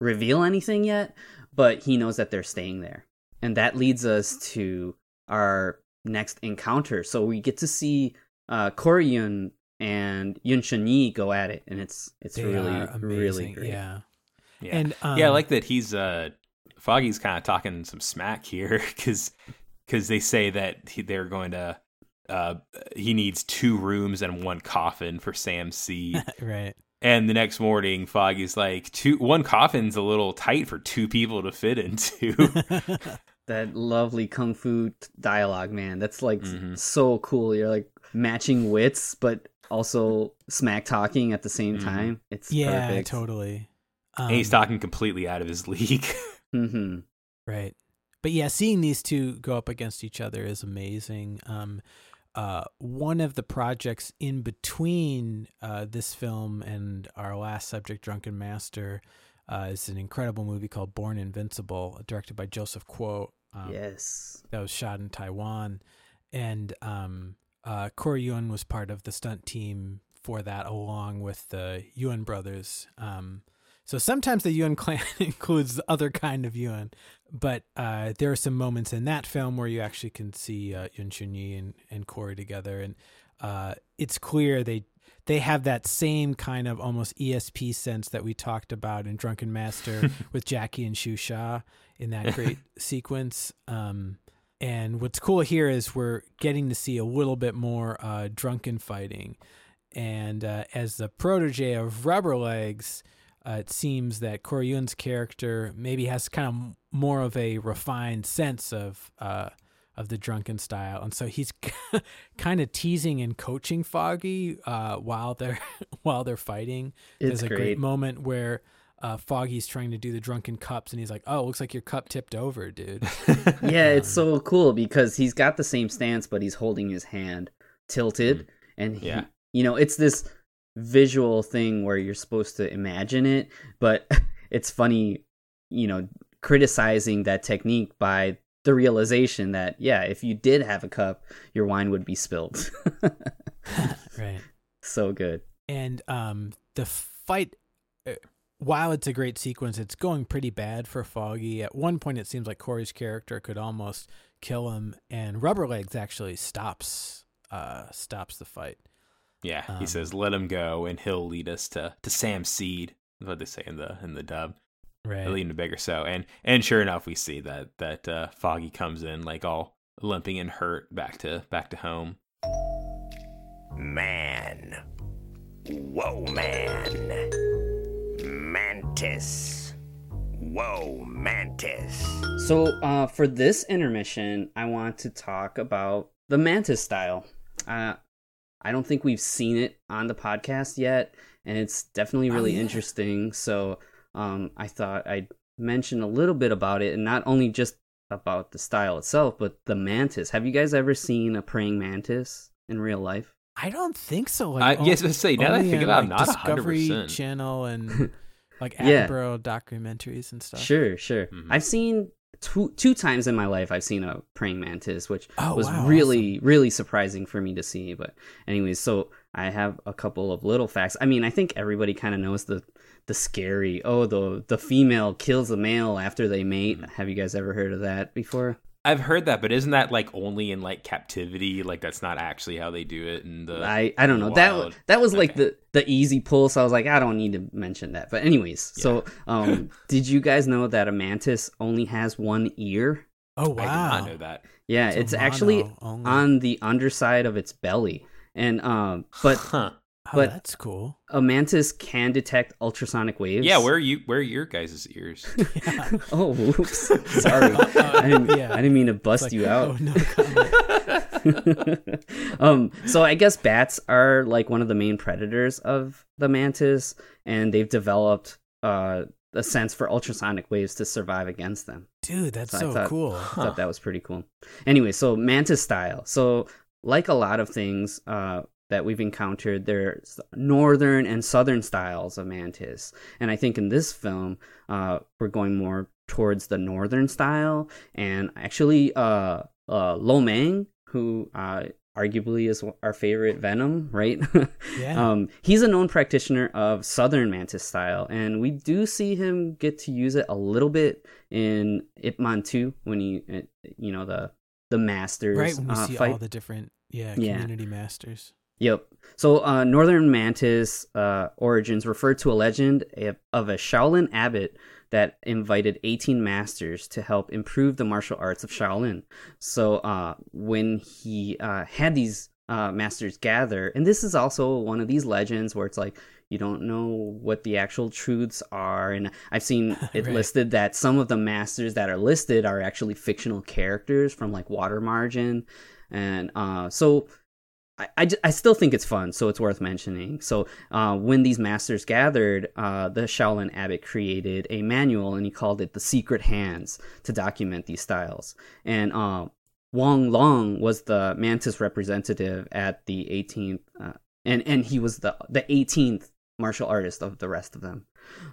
reveal anything yet, but he knows that they're staying there, and that leads us to our next encounter. So we get to see uh, Corey Yuen and Yuen Shun Yi go at it, and it's it's They really really amazing, great. yeah Yeah. and um, yeah, I like that he's uh Foggy's kind of talking some smack here *laughs* because because they say that he, they're going to uh he needs two rooms and one coffin for Sam Seed. *laughs* right and the next morning, Foggy's like two one coffin's a little tight for two people to fit into. *laughs* that lovely kung fu t- dialogue, man. That's like Mm-hmm. so cool. You're like matching wits, but also smack talking at the same Mhm. time. It's yeah perfect. totally and he's Um, talking completely out of his *laughs* league. hmm Right. But yeah, seeing these two go up against each other is amazing. Um, uh, one of the projects in between uh, this film and our last subject, Drunken Master, uh, is an incredible movie called Born Invincible, directed by Joseph Kuo. Um, yes. That was shot in Taiwan. And um, uh, Corey Yuen was part of the stunt team for that, along with the Yuen brothers. Um, so sometimes the Yuen *laughs* clan includes other kind of Yuen, but uh, there are some moments in that film where you actually can see uh, Yuen Shun Yi and, and Corey together, and uh, it's clear they they have that same kind of almost ESP sense that we talked about in Drunken Master *laughs* with Jackie and Shu Sha in that great *laughs* sequence. Um, and what's cool here is we're getting to see a little bit more uh, drunken fighting. And uh, as the protege of Rubber Legs, uh, it seems that Corey Yuen's character maybe has kind of more of a refined sense of uh, of the drunken style, and so he's *laughs* kind of teasing and coaching Foggy uh, while they're *laughs* while they're fighting. It's There's a great. great moment where uh, Foggy's trying to do the drunken cups, and he's like, "Oh, looks like your cup tipped over, dude." *laughs* yeah, it's so cool because he's got the same stance, but he's holding his hand tilted, and he, Yeah. you know, it's this visual thing where you're supposed to imagine it, but *laughs* it's funny, you know, criticizing that technique by the realization that yeah, if you did have a cup, your wine would be spilled. *laughs* right. so good. And um, the fight, uh, while it's a great sequence, it's going pretty bad for Foggy. At one point, it seems like Corey's character could almost kill him, and Rubber Legs actually stops uh, stops the fight. Yeah, he Um, says, "Let him go, and he'll lead us to to Sam Seed." That's what they say in the in the dub. Right. He'll lead him to Beggar So, and and sure enough, we see that that uh, Foggy comes in like all limping and hurt back to back to home. Man. Whoa, man. Mantis. Whoa, Mantis. So, uh, for this intermission, I want to talk about the Mantis style. Uh, I don't think we've seen it on the podcast yet, and it's definitely Oh, really yeah. interesting. So, um, I thought I'd mention a little bit about it, and not only just about the style itself, but the mantis. Have you guys ever seen a praying mantis in real life? I don't think so. I- Like, yes, I say, now that I think on, about it, like, not Discovery 100%. Channel and *laughs* like Yeah. Documentaries and stuff. Sure, sure. Mm-hmm. I've seen two two times in my life. I've seen a praying mantis, which Oh, was wow, really really surprising for me to see. But anyways, so I have a couple of little facts. I mean, I think everybody kind of knows the the scary. Oh, the the female kills the male after they mate. Mm-hmm. Have you guys ever heard of that before? I've heard that, but isn't that like only in like captivity? Like that's not actually how they do it And. I I don't know. That wild? that was like the the easy pull. So I was like, I don't need to mention that. But anyways, so *laughs* um, did you guys know that a mantis only has one ear? Oh I did wow. not know that. Yeah, So it's actually only. on the underside of its belly. And um but Huh. Oh, but- that's cool. a mantis can detect ultrasonic waves. Yeah, where are you? Where are your guys' ears? *laughs* Oh, whoops. Sorry. I didn't, *laughs* Yeah. I didn't mean to bust like, you out. oh, no *laughs* um, so I guess bats are like one of the main predators of the mantis, and they've developed uh, a sense for ultrasonic waves to survive against them. Dude, that's I so thought- cool. I thought that was pretty cool. Anyway, so mantis style. So like a lot of things uh, that we've encountered, there's northern and southern styles of mantis, and I think in this film uh, we're going more towards the northern style. And actually, uh, uh, Lo Mang, who uh, arguably is our favorite Venom, right? *laughs* Yeah. um, he's a known practitioner of Southern Mantis style, and we do see him get to use it a little bit in Ip Man 2 when he, uh, you know, the the Masters right when we uh, see fight. all the different yeah, Yeah. community masters. Yep. So, uh, Northern Mantis uh, origins refer to a legend of- a Shaolin abbot that invited 18 masters to help improve the martial arts of Shaolin. So, uh, when he uh, had these uh, masters gather, and this is also one of these legends where it's like, you don't know what the actual truths are. And I've seen *laughs* it Right. listed that some of the masters that are listed are actually fictional characters from like Water Margin. And uh, so I, I, I still think it's fun, so it's worth mentioning. So, uh, when these masters gathered, uh, the Shaolin abbot created a manual and he called it the Secret Hands to document these styles. And uh, Wang Lang was the Mantis representative at the 18th, uh, and and he was the the 18th martial artist of the rest of them.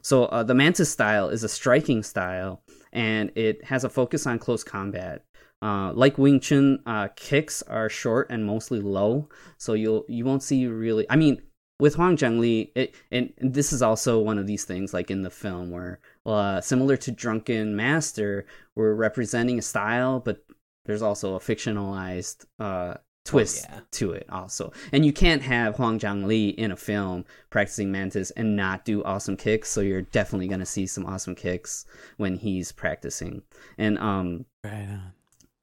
So uh, the Mantis style is a striking style, and it has a focus on close combat. Uh, like Wing Chun, uh, kicks are short and mostly low, so you'll you won't see really. I mean, with Hwang Jang Lee, it and, and this is also one of these things like in the film where, uh, similar to Drunken Master, we're representing a style, but there's also a fictionalized uh, twist yeah. to it also. And you can't have Hwang Jang Lee in a film practicing Mantis and not do awesome kicks, so you're definitely going to see some awesome kicks when he's practicing. And um Right on.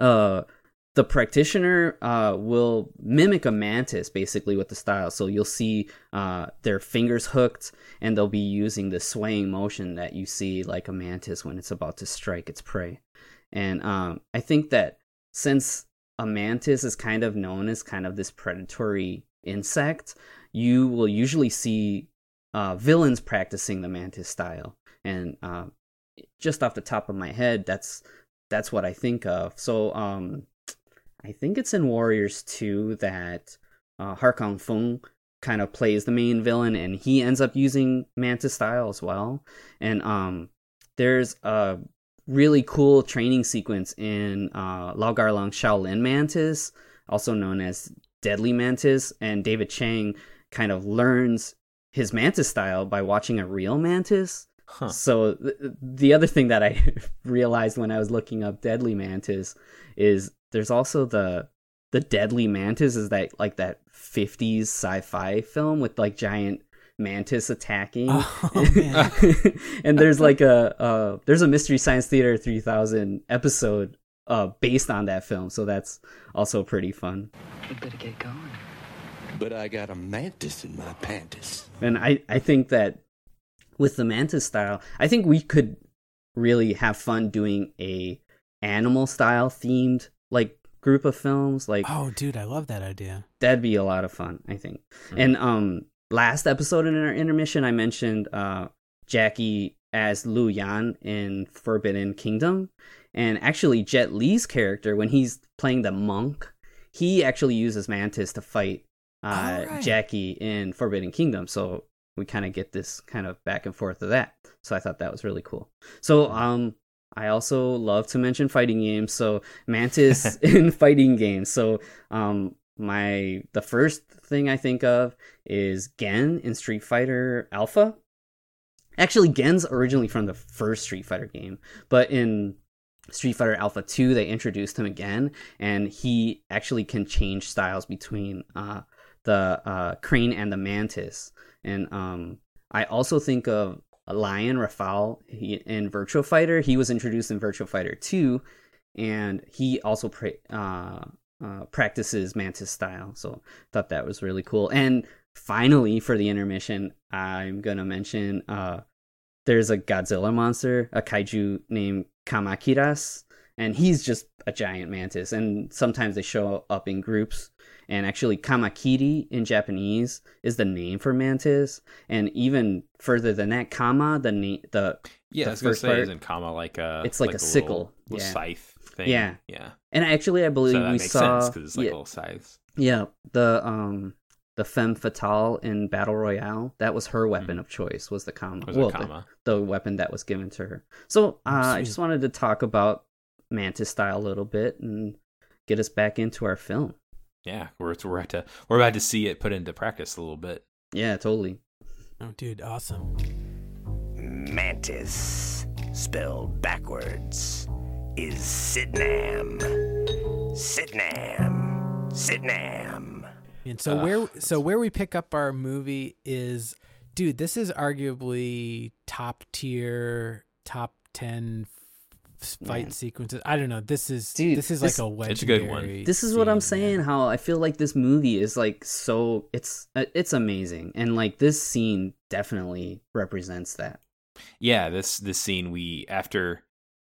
Uh the practitioner uh, will mimic a mantis basically with the style. So you'll see uh, their fingers hooked, and they'll be using the swaying motion that you see like a mantis when it's about to strike its prey. And um, I think that since a mantis is kind of known as kind of this predatory insect, you will usually see uh, villains practicing the mantis style. And uh, just off the top of my head, that's that's what I think of. So um, I think it's in Warriors 2 that uh, Harkong Feng kind of plays the main villain, and he ends up using mantis style as well. And um, there's a really cool training sequence in uh, Lau Kar-leung Shaolin Mantis, also known as Deadly Mantis, and David Chiang kind of learns his mantis style by watching a real mantis. Huh. So th- the other thing that I *laughs* realized when I was looking up Deadly Mantis is there's also the the Deadly Mantis is that like that 50s sci-fi film with like giant mantis attacking Oh, *laughs* man. and there's like a uh there's a mystery science theater 3000 episode uh based on that film so that's also pretty fun We better get going. But I got a mantis in my panties. and i i think that with the mantis style i think we could really have fun doing a animal style themed like group of films like Oh, dude, I love that idea. that'd be a lot of fun i think and um last episode in our intermission i mentioned uh jackie as lu yan in forbidden kingdom and actually jet li's character when he's playing the monk he actually uses mantis to fight uh Alright. jackie in forbidden kingdom so we kind of get this kind of back and forth of that so i thought that was really cool so um I also love to mention fighting games. So Mantis *laughs* *laughs* in fighting games. So um my the first thing I think of is Gen in Street Fighter Alpha. Actually, Gen's originally from the first Street Fighter game, but in Street Fighter Alpha 2 they introduced him again and he actually can change styles between uh the uh crane and the mantis. And um I also think of Lion Rafale in Virtual Fighter. He was introduced in Virtual Fighter 2, and he also pra- uh, uh, practices Mantis style. So thought that was really cool. And finally, for the intermission, I'm gonna mention uh, there's a Godzilla monster, a kaiju named Kamakiras, and he's just a giant mantis. And sometimes they show up in groups. And actually, Kamakiri in Japanese is the name for mantis. And even further than that, Kama, the na- the Yeah, the I was gonna first say, part- isn't comma like a it's like, a, little- sickle, little yeah. scythe thing? Yeah, yeah. And actually, I believe so that we makes saw sense because it's like yeah, little scythes. yeah, the um the femme fatale in Battle Royale. That was her weapon of choice. Was the Kama? Mm-hmm. Was well, the- Kama? The, weapon that was given to her. So uh, I just wanted to talk about Mantis style a little bit and get us back into our film. Yeah, we're we're about to we're about to see it put into practice a little bit. Yeah, totally. Oh, dude, awesome. Mantis, spelled backwards, is Sitnam. Sitnam. Sitnam. And so Ugh, where so where we pick up our movie is dude, this is arguably top tier, top 10 f- fight Man. sequences. I don't know. This is Dude, this is this- like a legendary. It's a good one. This is what I'm saying. man. How I feel like this movie is like so. It's uh, it's amazing, and like this scene definitely represents that. Yeah, this this scene we after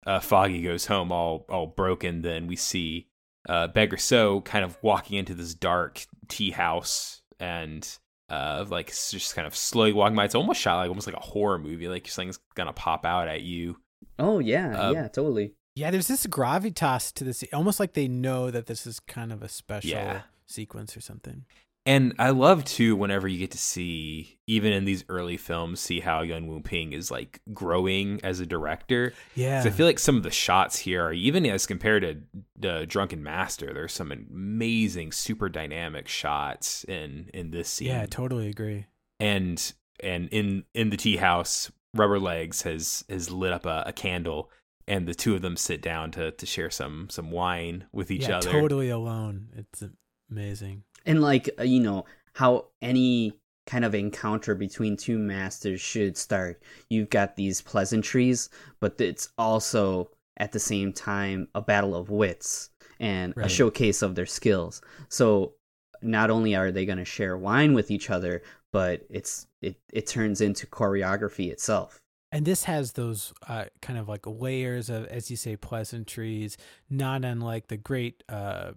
uh, Foggy goes home all all broken, then we see uh, Beggar So kind of walking into this dark tea house and uh, like s- just kind of slowly walking by. It's almost shot like almost like a horror movie, like something's gonna pop out at you. Oh yeah, Uh, yeah, totally. Yeah, there's this gravitas to this, almost like they know that this is kind of a special Yeah. sequence or something. And I love too whenever you get to see, even in these early films, see how Yuen Woo Ping is like growing as a director. Yeah. I feel like some of the shots here are even as compared to the Drunken Master, there's some amazing, super dynamic shots in in this scene. Yeah, I totally agree. and and in in the tea house, Rubber Legs has has lit up a, a candle, and the two of them sit down to to share some some wine with each yeah, other. totally alone. It's amazing. and like uh, you know how any kind of encounter between two masters should start you've got these pleasantries but it's also at the same time a battle of wits and a showcase of their skills so not only are they going to share wine with each other but it's it, it turns into choreography itself And this has those uh, kind of like layers of, as you say, pleasantries, not unlike the great uh,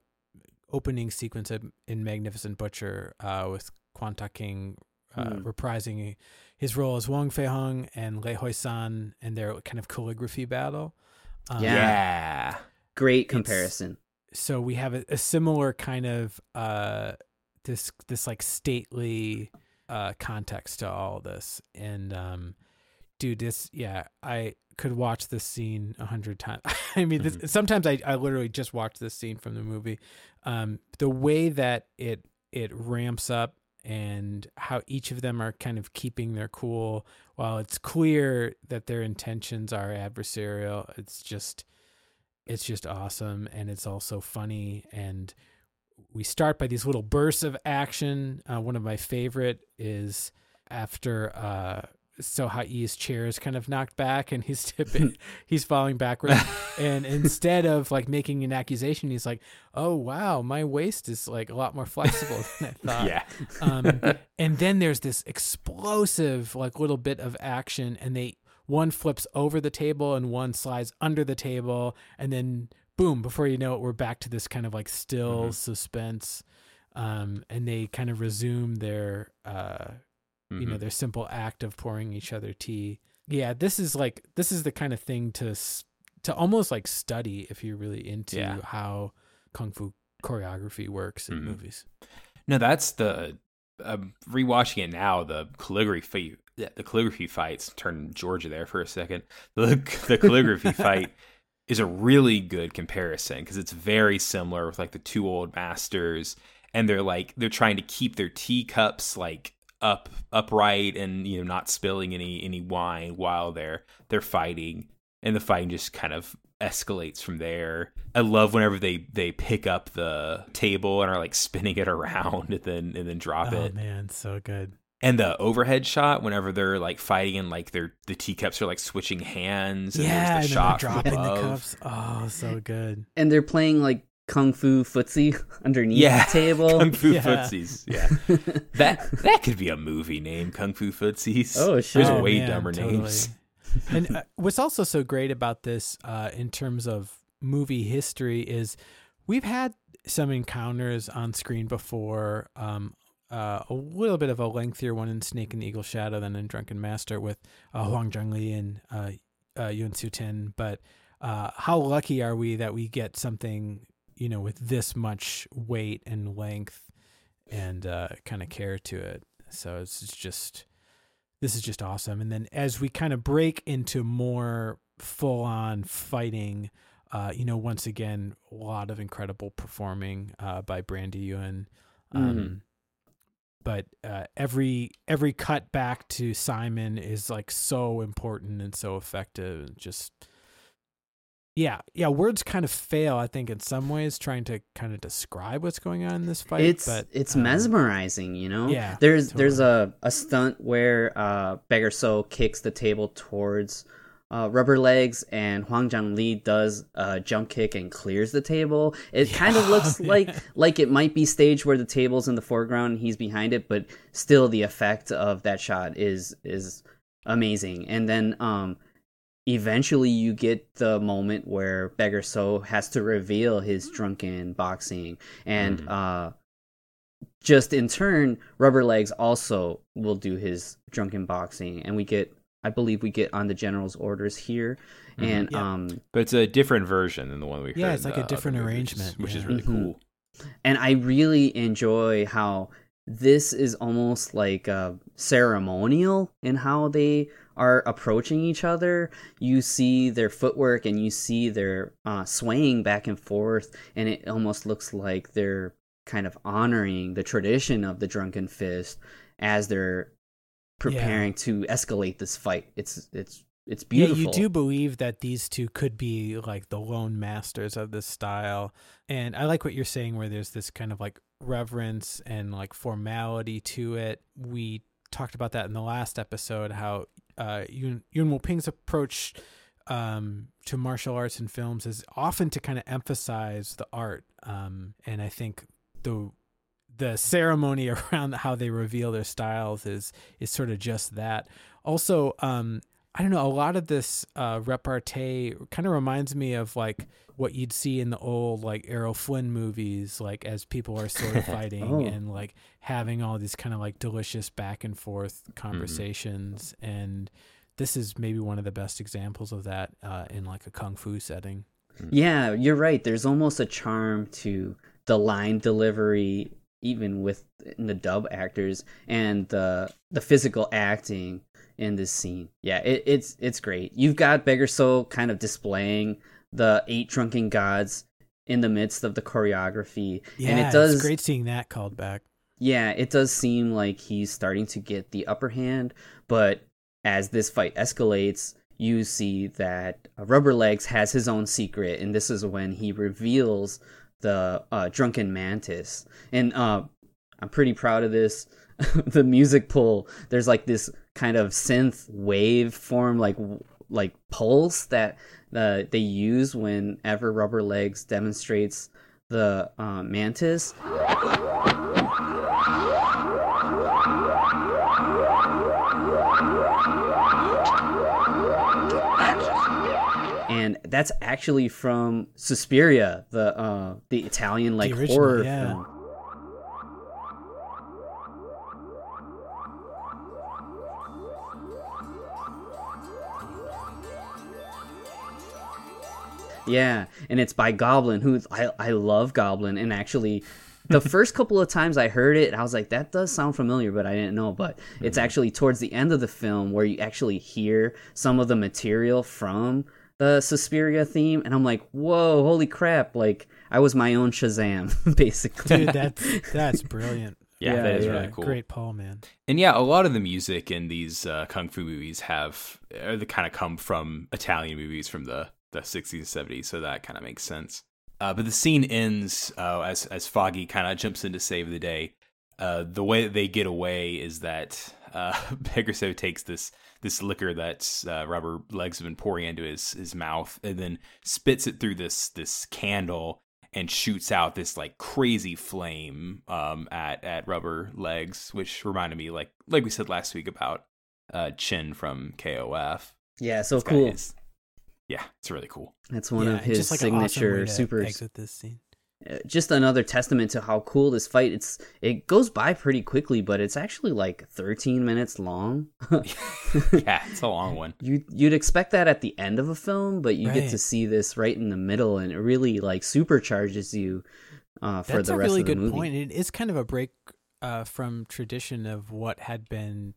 opening sequence of, in Magnificent Butcher uh, with Kwan Tak-hing uh, Hmm. reprising his role as Wong Fei Hung and Lei Hoi San and their kind of calligraphy battle. Um, Yeah. yeah. great comparison so we have a, a similar kind of uh this this like stately uh context to all this. And um dude this yeah i could watch this scene a hundred times *laughs* i mean this, sometimes I, I literally just watch this scene from the movie. Um the way that it it ramps up and how each of them are kind of keeping their cool while it's clear that their intentions are adversarial it's just it's just awesome. And it's also funny and we start by these little bursts of action. Uh, one of my favorite is after uh so Hai's chair is kind of knocked back and he's *laughs* tipping *laughs* he's falling backwards. And instead of like making an accusation he's like oh wow my waist is like a lot more flexible than i *laughs* thought. Yeah. um, and then there's this explosive like little bit of action and they one flips over the table and one slides under the table and then boom before you know it we're back to this kind of like still suspense um, and they kind of resume their uh, you know Mhm. their simple act of pouring each other tea yeah this is like this is the kind of thing to to almost like study if you're really into Yeah. how kung fu choreography works in Mhm. movies No, that's the um, rewatching it now. The calligraphy, the calligraphy fights. Turn Georgia there for a second. *laughs* The the calligraphy fight *laughs* is a really good comparison because it's very similar with like the two old masters, and they're like they're trying to keep their teacups like up upright and you know not spilling any any wine while they're they're fighting, and the fighting just kind of escalates from there. I love whenever they they pick up the table and are like spinning it around and then and then drop it. oh it. man so good And the overhead shot whenever they're like fighting and like their the teacups are like switching hands and yeah, there's the and then they're shot from dropping the cups. Oh, so good. and they're playing like kung fu footsie *laughs* underneath Yeah, the table *laughs* Kung Fu Yeah. Footsies. Yeah, *laughs* that that could be a movie name, Kung Fu Footsies. Oh, sure. There's Oh, way man, dumber totally. names. and uh, what's also so great about this, uh, in terms of movie history, is we've had some encounters on screen before. Um, uh, a little bit of a lengthier one in Snake and Eagle Shadow than in Drunken Master with uh, Hwang Jang Lee and uh, uh, Yuen Siu Tien. But uh, how lucky are we that we get something, you know, with this much weight and length and uh, kind of care to it? So it's just this is just awesome. And then as we kind of break into more full on fighting, uh, you know, once again, a lot of incredible performing uh, by Brandy Yuen. Um, Mhm. But uh, every every cut back to Simon is like so important and so effective. Just yeah, yeah. Words kind of fail, I think, in some ways, trying to kind of describe what's going on in this fight. it's but it's um, mesmerizing you know yeah, there's there's a, a stunt where uh beggar so kicks the table towards uh, rubber legs and Hwang Jang Lee does a jump kick and clears the table. It kind of looks *laughs* like like it might be staged where the table's in the foreground and he's behind it, but still the effect of that shot is is amazing. And then um eventually you get the moment where Beggar So has to reveal his drunken boxing and uh just in turn rubber legs also will do his drunken boxing and we get I believe we get on the general's orders here, and Yeah. um, But it's a different version than the one we heard. Yeah, it's in like a the other different movies, arrangement, which is yeah. really Mhm. cool. and I really enjoy how this is almost like uh, ceremonial in how they are approaching each other. You see their footwork and you see their uh, swaying back and forth, and it almost looks like they're kind of honoring the tradition of the drunken fist as they're preparing to escalate this fight. It's it's it's beautiful. Yeah, you do believe that these two could be like the lone masters of this style. And I like what you're saying where there's this kind of like reverence and like formality to it. We talked about that in the last episode how uh Yuen Yuen Woo Ping's approach um to martial arts and films is often to kind of emphasize the art. Um and I think the the ceremony *laughs* around how they reveal their styles is is sort of just that. Also, um, I don't know, a lot of this uh, repartee kind of reminds me of like what you'd see in the old like Errol Flynn movies, like as people are sort of *laughs* fighting Oh. and like having all these kind of like delicious back and forth conversations. And this is maybe one of the best examples of that uh, in like a kung fu setting. Yeah, you're right. There's almost a charm to the line delivery, even with the dub actors and the the physical acting in this scene. Yeah, it, it's it's great. You've got Beggar So kind of displaying the eight drunken gods in the midst of the choreography, Yeah, and it does it's great seeing that called back. yeah, it does seem like he's starting to get the upper hand, but as this fight escalates, you see that Rubber Legs has his own secret, and this is when he reveals the uh, drunken mantis. And uh, I'm pretty proud of this. *laughs* the music pull, there's like this kind of synth wave form, like like pulse that uh, they use whenever Rubber Legs demonstrates the uh, mantis. That's actually from Suspiria, the uh, the Italian like original, horror yeah. film. Yeah, and it's by Goblin, who I I love Goblin, and actually. The *laughs* first couple of times I heard it, I was like, "That does sound familiar," but I didn't know. But it's actually towards the end of the film where you actually hear some of the material from the Suspiria theme, and I'm like, "Whoa, holy crap!" Like I was my own Shazam, *laughs* basically. Dude, that's that's brilliant. Yeah, *laughs* Yeah, that is yeah. really cool. Great Paul, man. And yeah, a lot of the music in these uh, kung fu movies have uh, they kind of come from Italian movies from the the 60s and 70s, so that kind of makes sense. Uh, but the scene ends uh, as as Foggy kind of jumps in to save the day. Uh, the way that they get away is that uh, *laughs* Beggar So takes this this liquor that uh, Rubber Legs have been pouring into his his mouth, and then spits it through this this candle and shoots out this like crazy flame um, at at Rubber Legs, which reminded me like like we said last week about uh, Chin from KOF. Yeah, so This guy cool. is- yeah, it's really cool. That's one Yeah, of his just like an awesome signature super. Exit this scene. Uh, Just another testament to how cool this fight. It's it goes by pretty quickly, but it's actually like 13 minutes long. *laughs* yeah, it's a long one. You you'd expect that at the end of a film, but you get to see this right in the middle, and it really like supercharges you uh, for That's the a rest really of the good movie. point. It is kind of a break uh, from tradition of what had been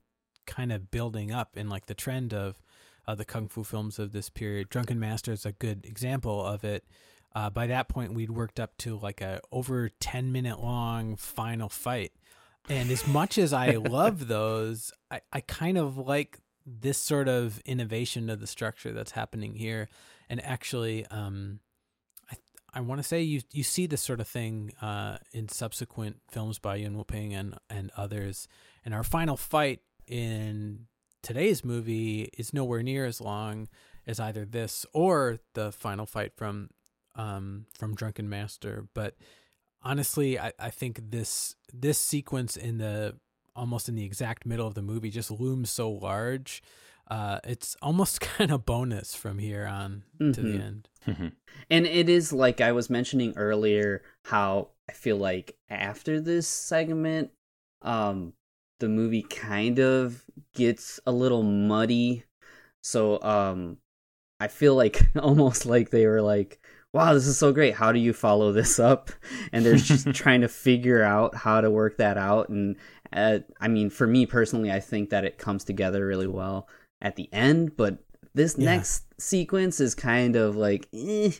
kind of building up in like the trend of uh, the kung fu films of this period. Drunken Master is a good example of it. Uh, by that point, we'd worked up to like a over ten minute long final fight, and as much as I *laughs* love those, I, I kind of like this sort of innovation of the structure that's happening here, and actually, um, I I want to say you you see this sort of thing uh, in subsequent films by Yuen Woo-ping and and others. And our final fight in today's movie is nowhere near as long as either this or the final fight from um, from Drunken Master. But honestly, I, I think this this sequence in the almost in the exact middle of the movie just looms so large. Uh, it's almost *laughs* kind of bonus from here on to the Mhm. end. And it is like I was mentioning earlier how I feel like after this segment, um, the movie kind of gets a little muddy So um I feel like *laughs* almost like they were like, "Wow, this is so great. How do you follow this up?" And they're just *laughs* trying to figure out how to work that out and uh, I mean, for me personally, I think that it comes together really well at the end, but this Yeah. next sequence is kind of like eh,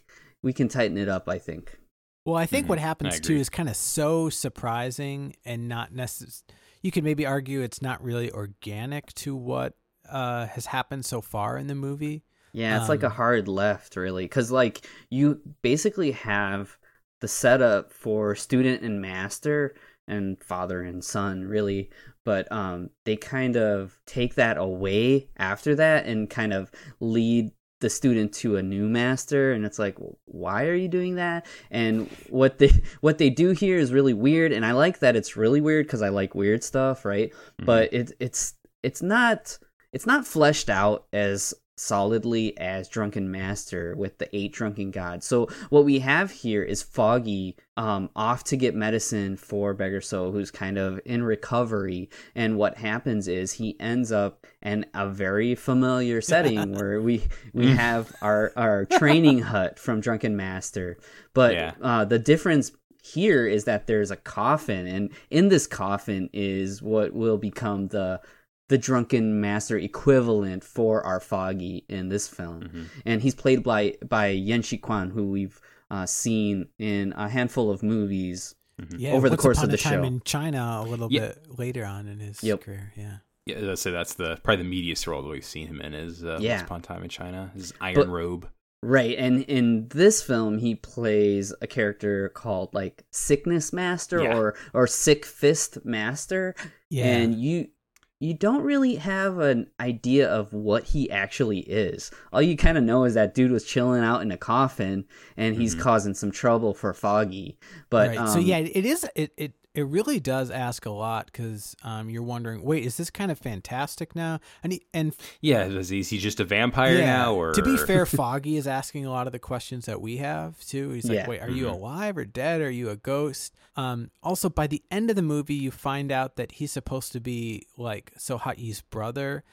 we can tighten it up, I think. Well, I think what Mhm. I happens too is kind of so surprising and not necessary. You could maybe argue it's not really organic to what uh, has happened so far in the movie. Yeah, it's like a Um, hard left, really, because like you basically have the setup for student and master and father and son, really, but um, they kind of take that away after that and kind of lead the student to a new master and it's like why are you doing that? And what they *laughs* what they do here is really weird and i like that it's really weird because i like weird stuff right? But it, it's it's not it's not fleshed out as solidly as drunken master with the eight drunken gods so what we have here is foggy um off to get medicine for beggar so who's kind of in recovery and what happens is he ends up in a very familiar *laughs* setting where we we Mm. have our our training *laughs* hut from drunken master but Yeah. uh the difference here is that there's a coffin and in this coffin is what will become the the drunken master equivalent for our foggy in this film Mm-hmm. and he's played by by Yen Shi Kwan who we've uh, seen in a handful of movies Yeah, over the course Upon of a the Time show in China a little Yeah. bit later on in his Yep. career. Yeah. Yeah, so that's the probably the meatiest role that we've seen him in is uh, Yeah. Once Upon a Time in China. His Iron But- Robe. Right, and in this film, he plays a character called like Sickness Master Yeah. or or Sick Fist Master. Yeah. and you you don't really have an idea of what he actually is. All you kind of know is that dude was chilling out in a coffin, and he's causing some trouble for Foggy. But right. so um, yeah, it is. It it it really does ask a lot because um, you're wondering, wait, is this kind of fantastic now? And he, and Yeah, is he, is he just a vampire yeah, now? Or to be fair, *laughs* Foggy is asking a lot of the questions that we have too. He's like, Yeah. wait, are you Mhm. alive or dead? Are you a ghost? Um, also, by the end of the movie, you find out that he's supposed to be like Sohai's brother.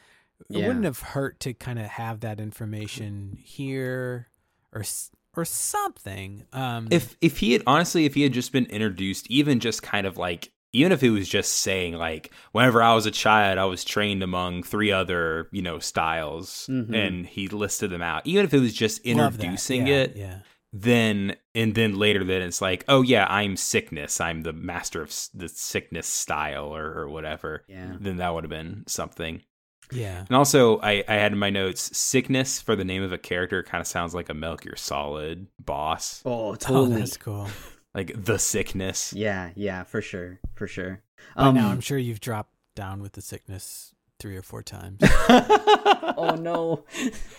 It wouldn't have hurt to kind of have that information here or s- or something. Um, if if he had honestly, if he had just been introduced, even just kind of like even if it was just saying like whenever I was a child, I was trained among three other you know styles, Mhm. and he listed them out. Even if it was just introducing Yeah, it, yeah. then and then later then it's like oh yeah i'm sickness i'm the master of the sickness style or, or whatever Yeah. then that would have been something Yeah. and also I, I had in my notes sickness for the name of a character kind of sounds like a Metal Gear Solid boss oh, *laughs* Oh, totally. that's cool. like the sickness yeah, yeah, for sure, for sure. By Um, now, I'm sure you've dropped down with the sickness three or four times. *laughs* *laughs* oh no.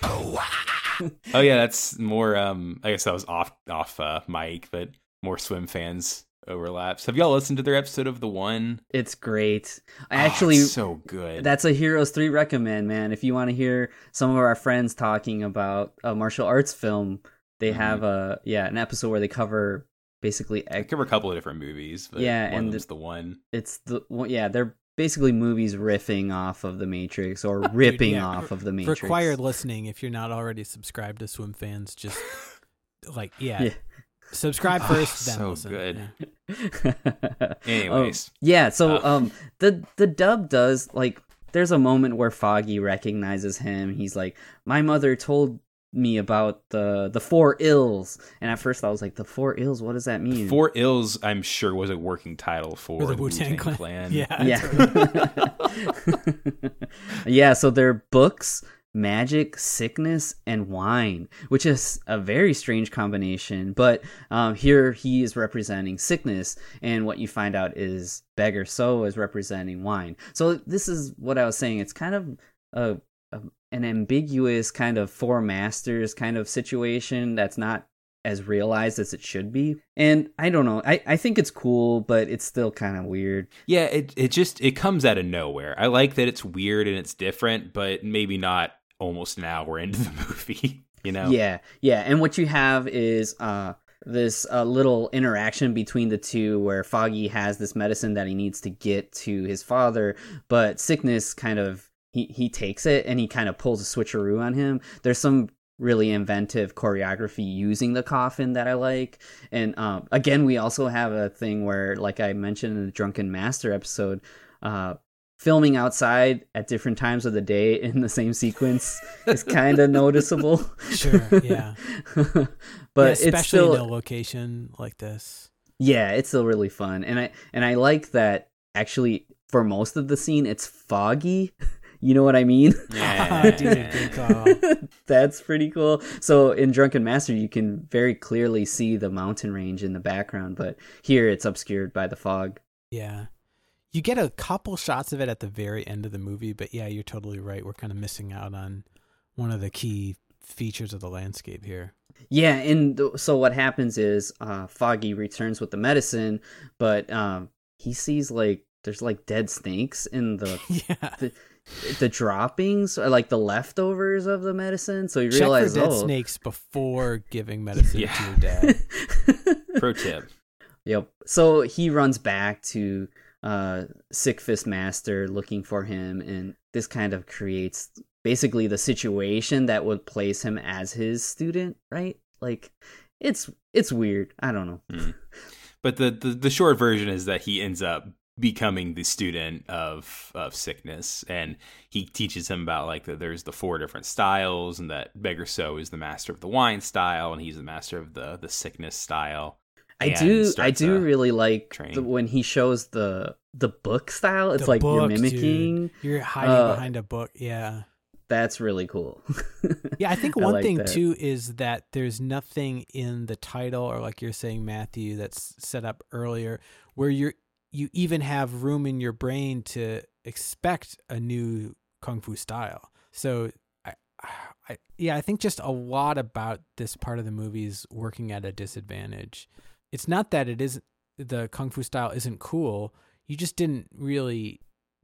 oh yeah that's more um i guess that was off off uh mic but more swim fans overlaps have y'all listened to their episode of the one It's great. I Oh, actually it's so good That's a Heroes 3 recommend, man. If you want to hear some of our friends talking about a martial arts film, they Mm-hmm. have a yeah, an episode where they cover basically I cover a couple of different movies, but Yeah, one and of them's the one. it's the well, yeah, they're basically movies riffing off of the Matrix or *laughs* ripping yeah. off of the Matrix. Required listening if you're not already subscribed to Swim Fans. Just *laughs* like yeah, Yeah. Subscribe Oh, first, *laughs* then so listen. good. Um, *laughs* Anyways. yeah, so Uh. um the the dub does like there's a moment where Foggy recognizes him. He's like, "My mother told me about the the four ills." And at first I was like, "The four ills, what does that mean?" Four Ills, I'm sure, was a working title for, For the the Wu-Tang Wu-Tang Clan. Clan. *laughs* Yeah. Yeah. yeah, so they're books, magic, sickness, and wine, which is a very strange combination. But um, here he is representing sickness, and what you find out is Beggar So is representing wine. So this is what I was saying. It's kind of a, a an ambiguous kind of four masters kind of situation that's not as realized as it should be. And I don't know. I, I think it's cool, but it's still kind of weird. Yeah, it it just it comes out of nowhere. I like that it's weird and it's different, but maybe not almost an hour into the *laughs* movie. You know? Yeah, yeah. And what you have is uh this uh, little interaction between the two where Foggy has this medicine that he needs to get to his father, but Sickness kind of he he takes it and he kind of pulls a switcheroo on him. There's some really inventive choreography using the coffin that I like. And um, again, we also have a thing where, like I mentioned in the Drunken Master episode, uh, filming outside at different times of the day in the same sequence is kind of *laughs* noticeable. Sure, yeah. *laughs* but Yeah, it's especially still in a location like this. yeah, it's still really fun, and I and I like that actually for most of the scene it's foggy. *laughs* You know what I mean? Yeah. Dude. That's pretty cool. So in Drunken Master, you can very clearly see the mountain range in the background, but here it's obscured by the fog. Yeah. You get a couple shots of it at the very end of the movie, but yeah, you're totally right. We're kind of missing out on one of the key features of the landscape here. Yeah, and th- so what happens is uh, Foggy returns with the medicine, but um, he sees like there's like dead snakes in the *laughs* yeah. the, the droppings or like the leftovers of the medicine. So he Check realizes for dead oh, snakes before *laughs* giving medicine Yeah. to your dad. *laughs* Pro tip. Yep. So he runs back to uh Sick Fist Master looking for him and this kind of creates basically the situation that would place him as his student, right? Like it's it's weird. I don't know. Mm. But the, the the short version is that he ends up becoming the student of of sickness and he teaches him about like that there's the four different styles and that beggar so is the master of the wine style and he's the master of the the sickness style I do I do really like the, when he shows the the book style. It's The like you're book, dude. mimicking. You're hiding uh, behind a book. Yeah. That's really cool. *laughs* Yeah, I think I one like thing that. too is that there's nothing in the title or like you're saying Matthew that's set up earlier where you're you even have room in your brain to expect a new kung fu style. So I, I yeah, I think just a lot about this part of the movie is working at a disadvantage. It's not that it isn't the kung fu style isn't cool. You just didn't really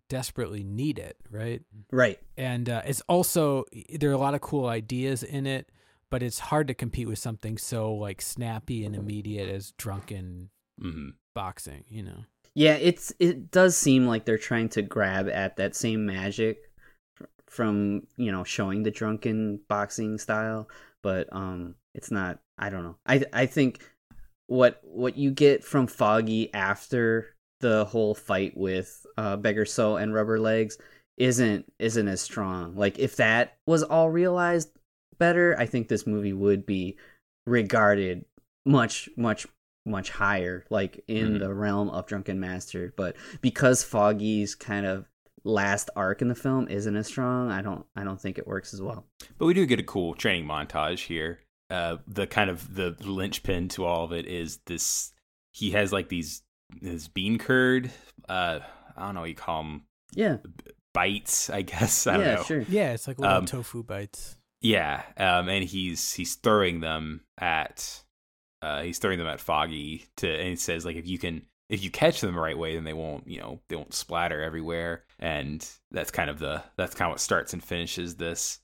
desperately need it, right? right. and uh, it's also there are a lot of cool ideas in it but it's hard to compete with something so like snappy and immediate as drunken hmm boxing you know Yeah, it's it does seem like they're trying to grab at that same magic from you know showing the drunken boxing style, but um, it's not. I don't know. I I think what what you get from Foggy after the whole fight with uh, Beggar So and Rubber Legs isn't isn't as strong. Like if that was all realized better, I think this movie would be regarded much much much higher like in Mhm. the realm of drunken master but because foggy's kind of last arc in the film isn't as strong i don't i don't think it works as well but we do get a cool training montage here uh the kind of the linchpin to all of it is this he has like these this bean curd uh i don't know what you call them yeah. Bites i guess. I don't yeah know. sure. Yeah it's like little Um, tofu bites. Yeah, um, and he's he's throwing them at uh, he's throwing them at Foggy to, and he says like if you can if you catch them the right way, then they won't you know they won't splatter everywhere, and that's kind of the that's kind of what starts and finishes this.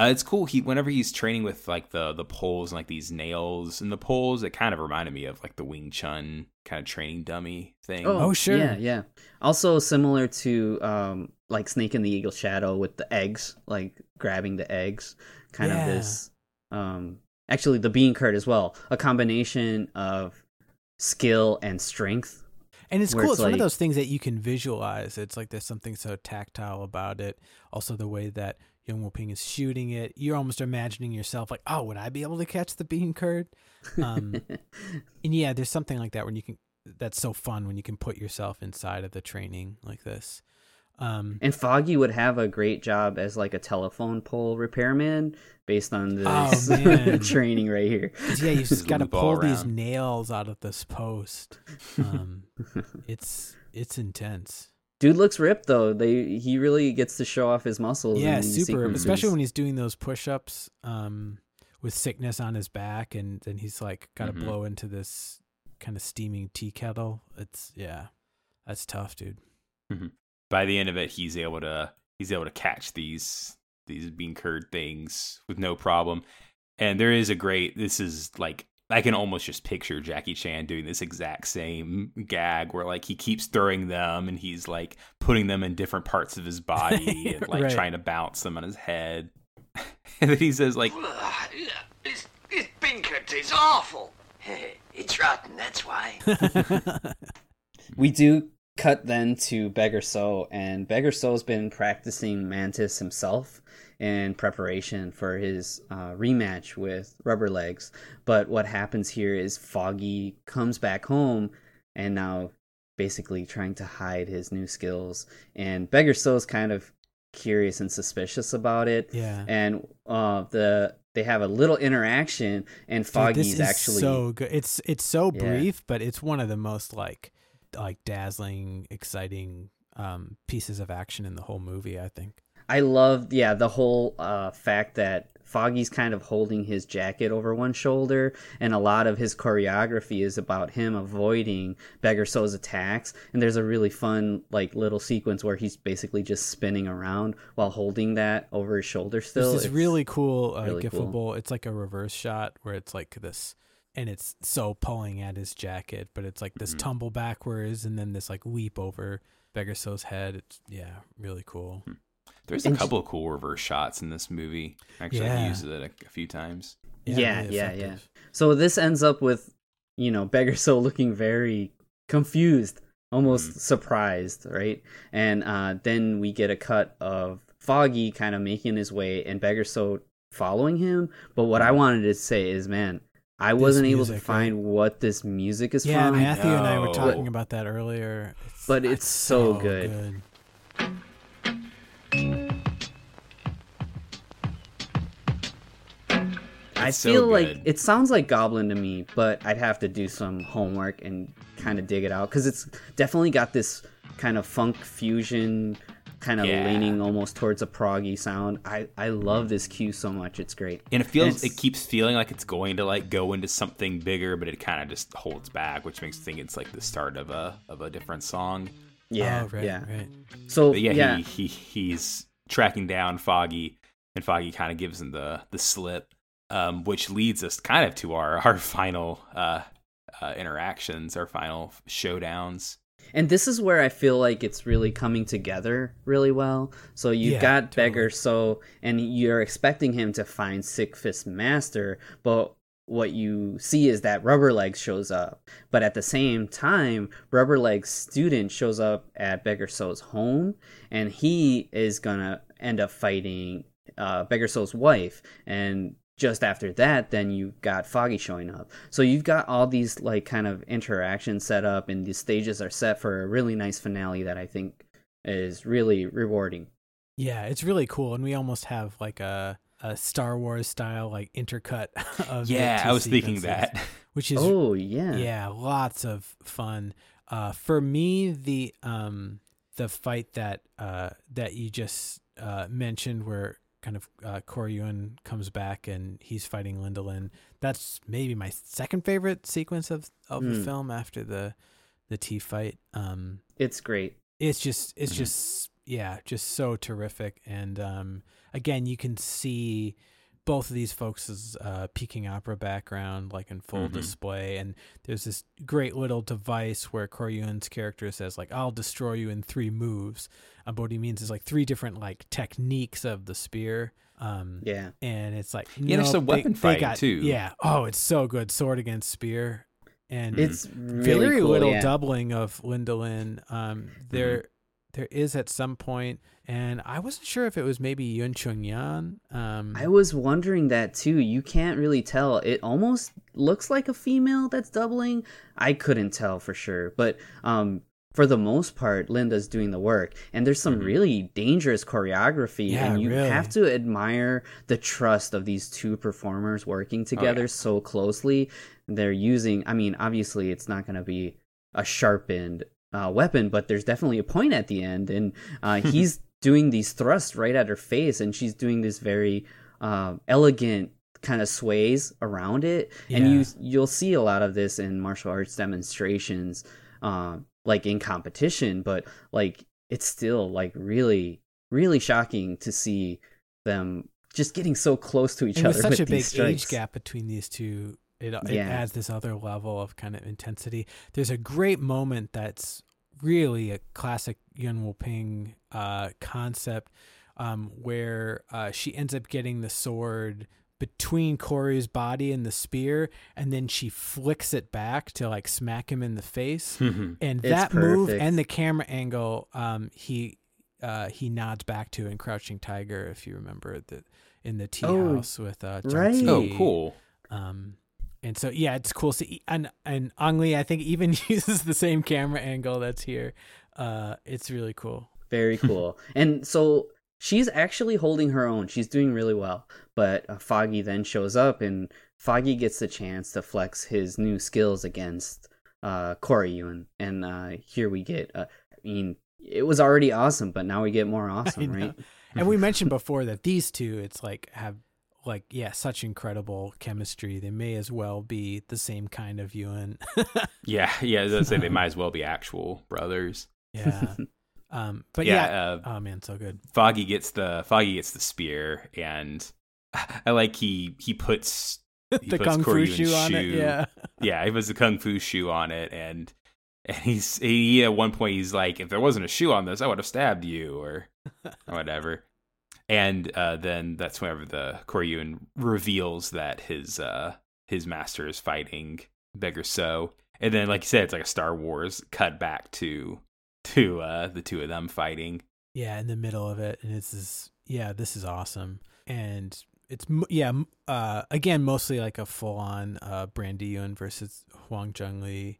Uh, it's cool. He whenever he's training with like the the poles and like these nails and the poles, it kind of reminded me of like the Wing Chun kind of training dummy thing. Oh, sure. yeah yeah also similar to um like snake in the eagle shadow with the eggs like grabbing the eggs kind Yeah. of this um actually the bean curd as well a combination of skill and strength and it's cool it's it's one of those things that you can visualize it's like there's something so tactile about it also the way that Yuen Woo-ping is shooting it. You're almost imagining yourself like oh would i be able to catch the bean curd? Um *laughs* and yeah there's something like that when you can that's so fun when you can put yourself inside of the training like this. Um And Foggy would have a great job as like a telephone pole repairman based on Oh, this *laughs* man. training right here. yeah you just Just got to loop all pull these nails out of this post. Um *laughs* it's it's intense Dude looks ripped though. They he really gets to show off his muscles. yeah super sequences. especially when he's doing those push-ups um with sickness on his back and then he's like got to Mhm. blow into this kind of steaming tea kettle it's yeah that's tough dude by the end of it he's able to he's able to catch these these bean curd things with no problem and there is a great this is like I can almost just picture Jackie Chan doing this exact same gag where like he keeps throwing them and he's like putting them in different parts of his body *laughs* and like Right. trying to bounce them on his head. *laughs* and then he says like This, this bean curd is awful. *laughs* it's rotten, that's why. We do cut then to Beggar So, and Beggar So's been practicing Mantis himself in preparation for his uh, rematch with Rubber Legs. But what happens here is Foggy comes back home and now basically trying to hide his new skills. And Beggar still is kind of curious and suspicious about it. Yeah. And uh, the they have a little interaction, and Foggy's this is actually so good. It's it's so Yeah. brief, but it's one of the most like like dazzling, exciting um pieces of action in the whole movie. I think. I love, yeah, the whole uh, fact that Foggy's kind of holding his jacket over one shoulder, and a lot of his choreography is about him avoiding Beggar So's attacks. And there's a really fun, like, little sequence where he's basically just spinning around while holding that over his shoulder still. This is really cool uh, really cool. gifable. It's like a reverse shot where it's like this, and it's so pulling at his jacket, but it's like Mm-hmm. this tumble backwards and then this like leap over Beggar So's head. It's yeah, really cool. There's a couple of cool reverse shots in this movie. Actually, Yeah. he uses it a, a few times. yeah, really yeah, yeah. So this ends up with, you know, Beggar So looking very confused, almost surprised, right? And uh, then we get a cut of Foggy kind of making his way and Beggar So following him. But what I wanted to say is, man, I wasn't able to music, find what this music is Yeah, from. Matthew and I were No. talking about that earlier. It's, But it's so good. I It's so feel like it sounds like Goblin to me, but I'd have to do some homework and kind of dig it out because it's definitely got this kind of funk fusion, kind of Yeah. leaning almost towards a proggy sound. I I love this cue so much; it's great. And it feels it's- it keeps feeling like it's going to like go into something bigger, but it kind of just holds back, which makes me think it's like the start of a of a different song. Yeah, Oh, right, yeah. right. So But yeah, yeah, He, he he's tracking down Foggy, and Foggy kind of gives him the the slip, um, which leads us kind of to our *laughs* our final uh, uh, interactions, our final showdowns. And this is where I feel like it's really coming together really well. So you've Yeah, got Beggar, so and you're expecting him to find Sick Fist Master, but what you see is that Rubber Legs shows up. But at the same time, Rubber Legs student shows up at Beggar So's home, and he is gonna end up fighting uh, Beggar So's wife. And just after that, then you've got Foggy showing up. So you've got all these like kind of interactions set up, and the stages are set for a really nice finale that I think is really rewarding. Yeah, it's really cool, and we almost have like a a Star Wars style like intercut *laughs* of Yeah, I was thinking that. *laughs* which is Oh yeah, yeah, lots of fun. Uh, for me, the um the fight that uh that you just uh mentioned, where kind of uh, Corey comes back and he's fighting Linda Lin. That's maybe my second favorite sequence of of the Mm. film after the the tea fight. Um, it's great. it's just it's Mhm. just yeah just so terrific and um again you can see both of these folks' uh, peking opera background like in full Mhm. display and there's this great little device where Corey character says like I'll destroy you in three moves uh, but what he means is like three different like techniques of the spear um Yeah, and it's like Yeah, there's no, a weapon they, they got- too. yeah oh it's so good sword against spear and it's really very cool, little yeah. doubling of Linda Lin. Um, Mm-hmm. there, there is at some point, and I wasn't sure if it was maybe Yuen Cheung Yan. Um, I was wondering that too. You can't really tell. It almost looks like a female that's doubling. I couldn't tell for sure, but um, for the most part, Linda's doing the work, and there's some really dangerous choreography, Yeah, and you really. have to admire the trust of these two performers working together so closely. They're using. I mean, obviously, it's not going to be a sharpened uh, weapon, but there's definitely a point at the end, and uh, *laughs* he's doing these thrusts right at her face, and she's doing this very uh, elegant kind of sways around it, and you you'll see a lot of this in martial arts demonstrations, uh, like in competition, but like it's still like really really shocking to see them just getting so close to each and other with such a big strikes. age gap between these two It, it Yeah. adds this other level of kind of intensity. There's a great moment that's really a classic Yuen Woo Ping uh, concept um, where uh, she ends up getting the sword between Corey's body and the spear, and then she flicks it back to like smack him in the face. *laughs* Mhm. and It's that move and the camera angle, um, he uh, he nods back to in Crouching Tiger, if you remember the in the tea Oh, house with uh, right. John Oh, cool. Um, and so yeah, it's cool. See, and and Ang Lee, I think even *laughs* uses the same camera angle that's here. Uh, it's really cool. Very cool. *laughs* and so she's actually holding her own. She's doing really well. But uh, Foggy then shows up, and Foggy gets the chance to flex his new skills against uh, Corey Yuen. And uh, here we get, uh, I mean, it was already awesome, but now we get more *laughs* awesome, right? And we mentioned *laughs* before that these two, it's like have like yeah, such incredible chemistry. They may as well be the same kind of Yuen. Yeah, yeah. As I say, they *laughs* might as well be actual brothers. yeah. Um, but Yeah, yeah, uh, oh man, so good. Foggy gets the Foggy gets the spear, and *laughs* I like he he puts *laughs* he The puts kung fu Corey Yuen's shoe on it, yeah. *laughs* yeah. He puts the kung fu shoe on it, and and he's he at one point he's like, if there wasn't a shoe on this, I would have stabbed you or whatever. And uh, then that's whenever the Corey Yuen reveals that his uh, his master is fighting Beggar So, and then like you said, it's like a Star Wars cut back to to uh, the two of them fighting. Yeah, in the middle of it, and it's this. Yeah, this is awesome, and it's yeah. Uh, again, mostly like a full on uh, Brandy Yuen versus Hwang Jang Lee.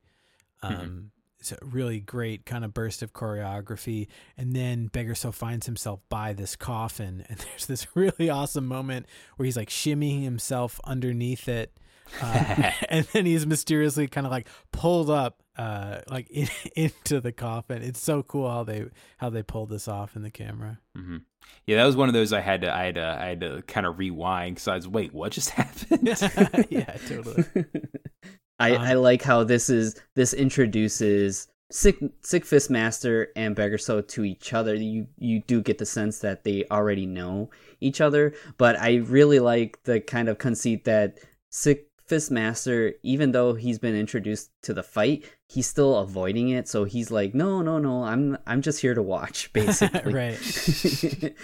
Um, Mhm. It's a really great kind of burst of choreography, and then Beggar So finds himself by this coffin, *laughs* and there's this really awesome moment where he's like shimmying himself underneath it. Uh, *laughs* *laughs* and then he's mysteriously kind of like pulled up uh like in, *laughs* into the coffin it's so cool how they how they pulled this off in the camera hmm Yeah, that was one of those I had to I had to I had to kind of rewind because I was wait, what just *laughs* happened? *laughs* yeah totally I, Um, I like how this is this introduces Sick Sick Fist Master and Beggar So to each other. You you do get the sense that they already know each other, but I really like the kind of conceit that Sick Fist Master, even though he's been introduced to the fight, he's still avoiding it. So he's like, no, no, no, I'm I'm just here to watch, *laughs* basically. right *laughs*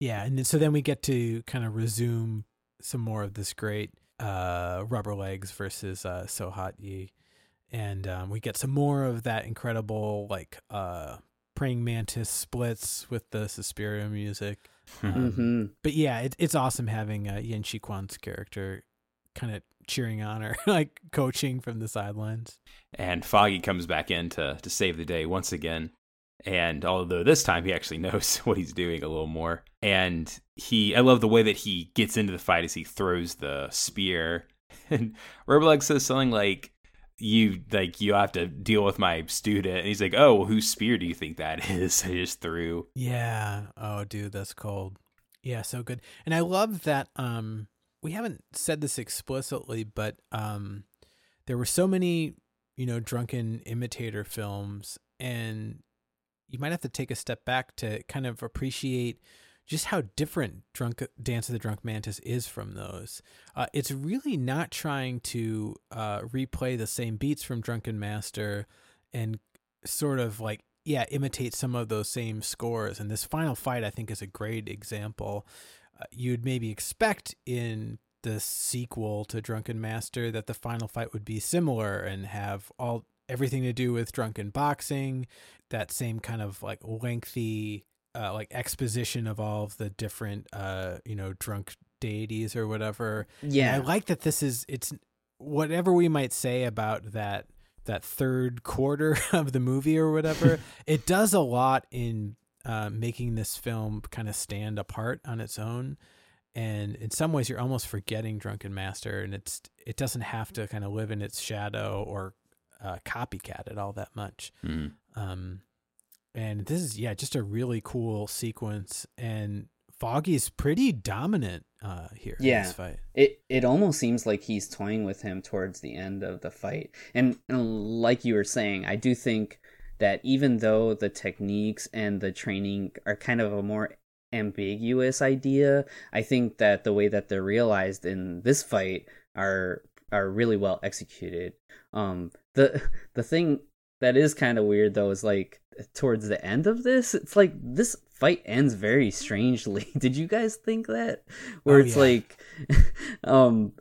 yeah and then, so then we get to kind of resume some more of this great uh rubber legs versus uh so hot ye and um, we get some more of that incredible like uh praying mantis splits with the Suspiria music. Um, Mhm. but yeah it, it's awesome having uh, Yen Shi Kwan's character kind of cheering on her *laughs* like coaching from the sidelines. And Foggy comes back in to to save the day once again. And although this time he actually *laughs* knows what he's doing a little more, and he, I love the way that he gets into the fight as he throws the spear, *laughs* and Rubberleg says something like, "You like you have to deal with my student," and he's like, "Oh, well, whose spear do you think that *laughs* is?" I just threw. Yeah. Oh, dude, that's cold. Yeah, so good. And I love that um we haven't said this explicitly, but um there were so many, you know, drunken imitator films and you might have to take a step back to kind of appreciate just how different drunk dance of the drunk mantis is from those. Uh, it's really not trying to uh, replay the same beats from drunken master and sort of like yeah imitate some of those same scores. And this final fight i think is a great example. Uh, you'd maybe expect in the sequel to drunken master that the final fight would be similar and have all everything to do with drunken boxing that same kind of like lengthy uh, like exposition of all of the different uh you know drunk deities or whatever And Yeah. i like that this is it's whatever we might say about that that third quarter *laughs* of the movie or whatever *laughs* it does a lot in uh, making this film kind of stand apart on its own and in some ways you're almost forgetting drunken master and it's it doesn't have to kind of live in its shadow or uh, copycat it all that much Mhm. um and this is yeah just a really cool sequence and foggy's pretty dominant uh here in yeah. this fight. It it almost seems like he's toying with him towards the end of the fight. And, and like you were saying i do think that even though the techniques and the training are kind of a more ambiguous idea i think that the way that they're realized in this fight are are really well executed. Um, the *laughs* the thing that is kind of weird though is like towards the end of this, it's like this fight ends very strangely. *laughs* Did you guys think that? Where Oh, it's yeah. like, *laughs* um,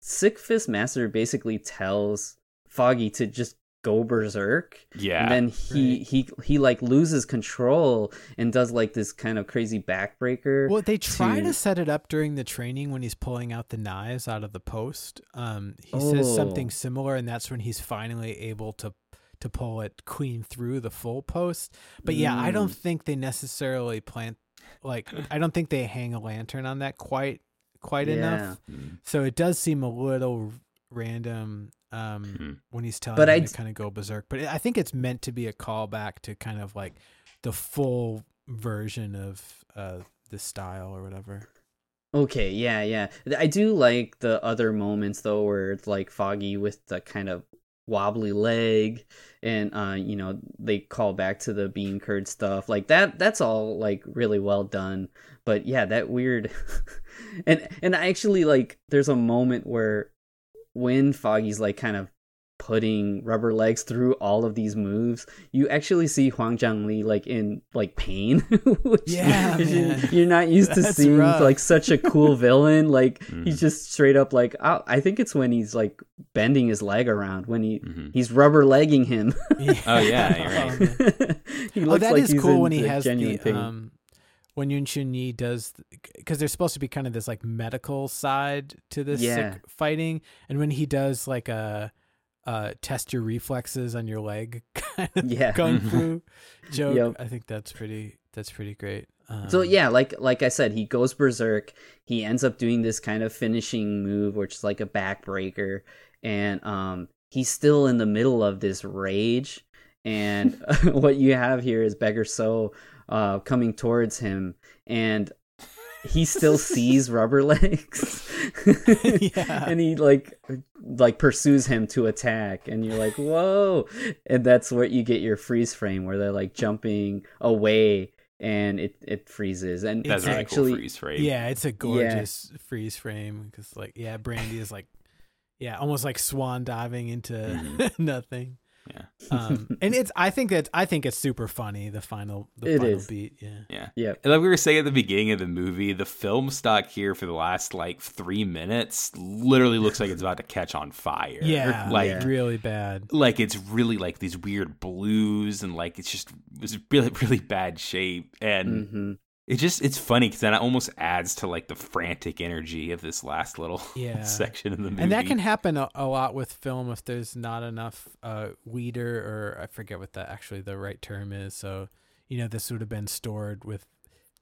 Sick Fist Master basically tells Foggy to just go berserk. Yeah. And then he he he like loses control and does like this kind of crazy backbreaker. Well, they try to... to- set it up during the training when he's pulling out the knives out of the post. Um, he says something Oh. similar, and that's when he's finally able to to pull it clean through the full post. But yeah, I don't Mm. think they necessarily plant like I don't think they hang a lantern on that quite quite enough. Mm. So it does seem a little random um, when he's telling But him I'd- to kind of go berserk. But I think it's meant to be a callback to kind of like the full version of uh, the style or whatever. Okay, yeah, yeah. I do like the other moments though where it's like Foggy with the kind of wobbly leg and uh you know they call back to the bean curd stuff. Like that that's all like really well done. But yeah that weird *laughs* and and I actually like there's a moment where when foggy's like kind of putting rubber legs through all of these moves you actually see Hwang Jang Lee like in like pain *laughs* which Yeah, *laughs* man. you're not used to seeing rough. like such a cool *laughs* villain like Mm-hmm. he's just straight up like oh, i think it's when he's like bending his leg around when he Mm-hmm. he's rubber legging him Oh yeah, you're right. he oh, looks that like is he's cool in when he has genuine the pain. um when Yuen Shun Yi does because there's supposed to be kind of this like medical side to this Yeah. sick fighting, and when he does like a uh test your reflexes on your leg *laughs* kind of Yeah. kung Mhm. fu joke, Yep. I think that's pretty that's pretty great. Um, So yeah, like like I said, he goes berserk. He ends up doing this kind of finishing move, which is like a backbreaker, and um, he's still in the middle of this rage. And *laughs* what you have here is Beggar So uh, coming towards him, and he still sees *laughs* rubber legs, *laughs* Yeah. and he like like pursues him to attack, and you're like, whoa! And that's where you get your freeze frame, where they're like jumping away and it it freezes and That's it's a really actually cool freeze frame. yeah, it's a gorgeous freeze frame because like yeah, Brandy is like yeah, almost like swan diving into Mm-hmm. *laughs* nothing. Yeah. Um, *laughs* and it's I think that I think it's super funny the final the It final is. beat. Yeah. Yeah. yeah And like we were saying at the beginning of the movie, the film stock here for the last like three minutes literally looks like it's about to catch on fire. Yeah, Like Yeah. really bad. like it's really like these weird blues and like it's just it's really *laughs* really bad shape and hmm it just it's funny because that almost adds to like the frantic energy of this last little *laughs* Yeah. section of the movie And that can happen a, a lot with film if there's not enough uh, weeder or I forget what the actually the right term is. So you know this would have been stored with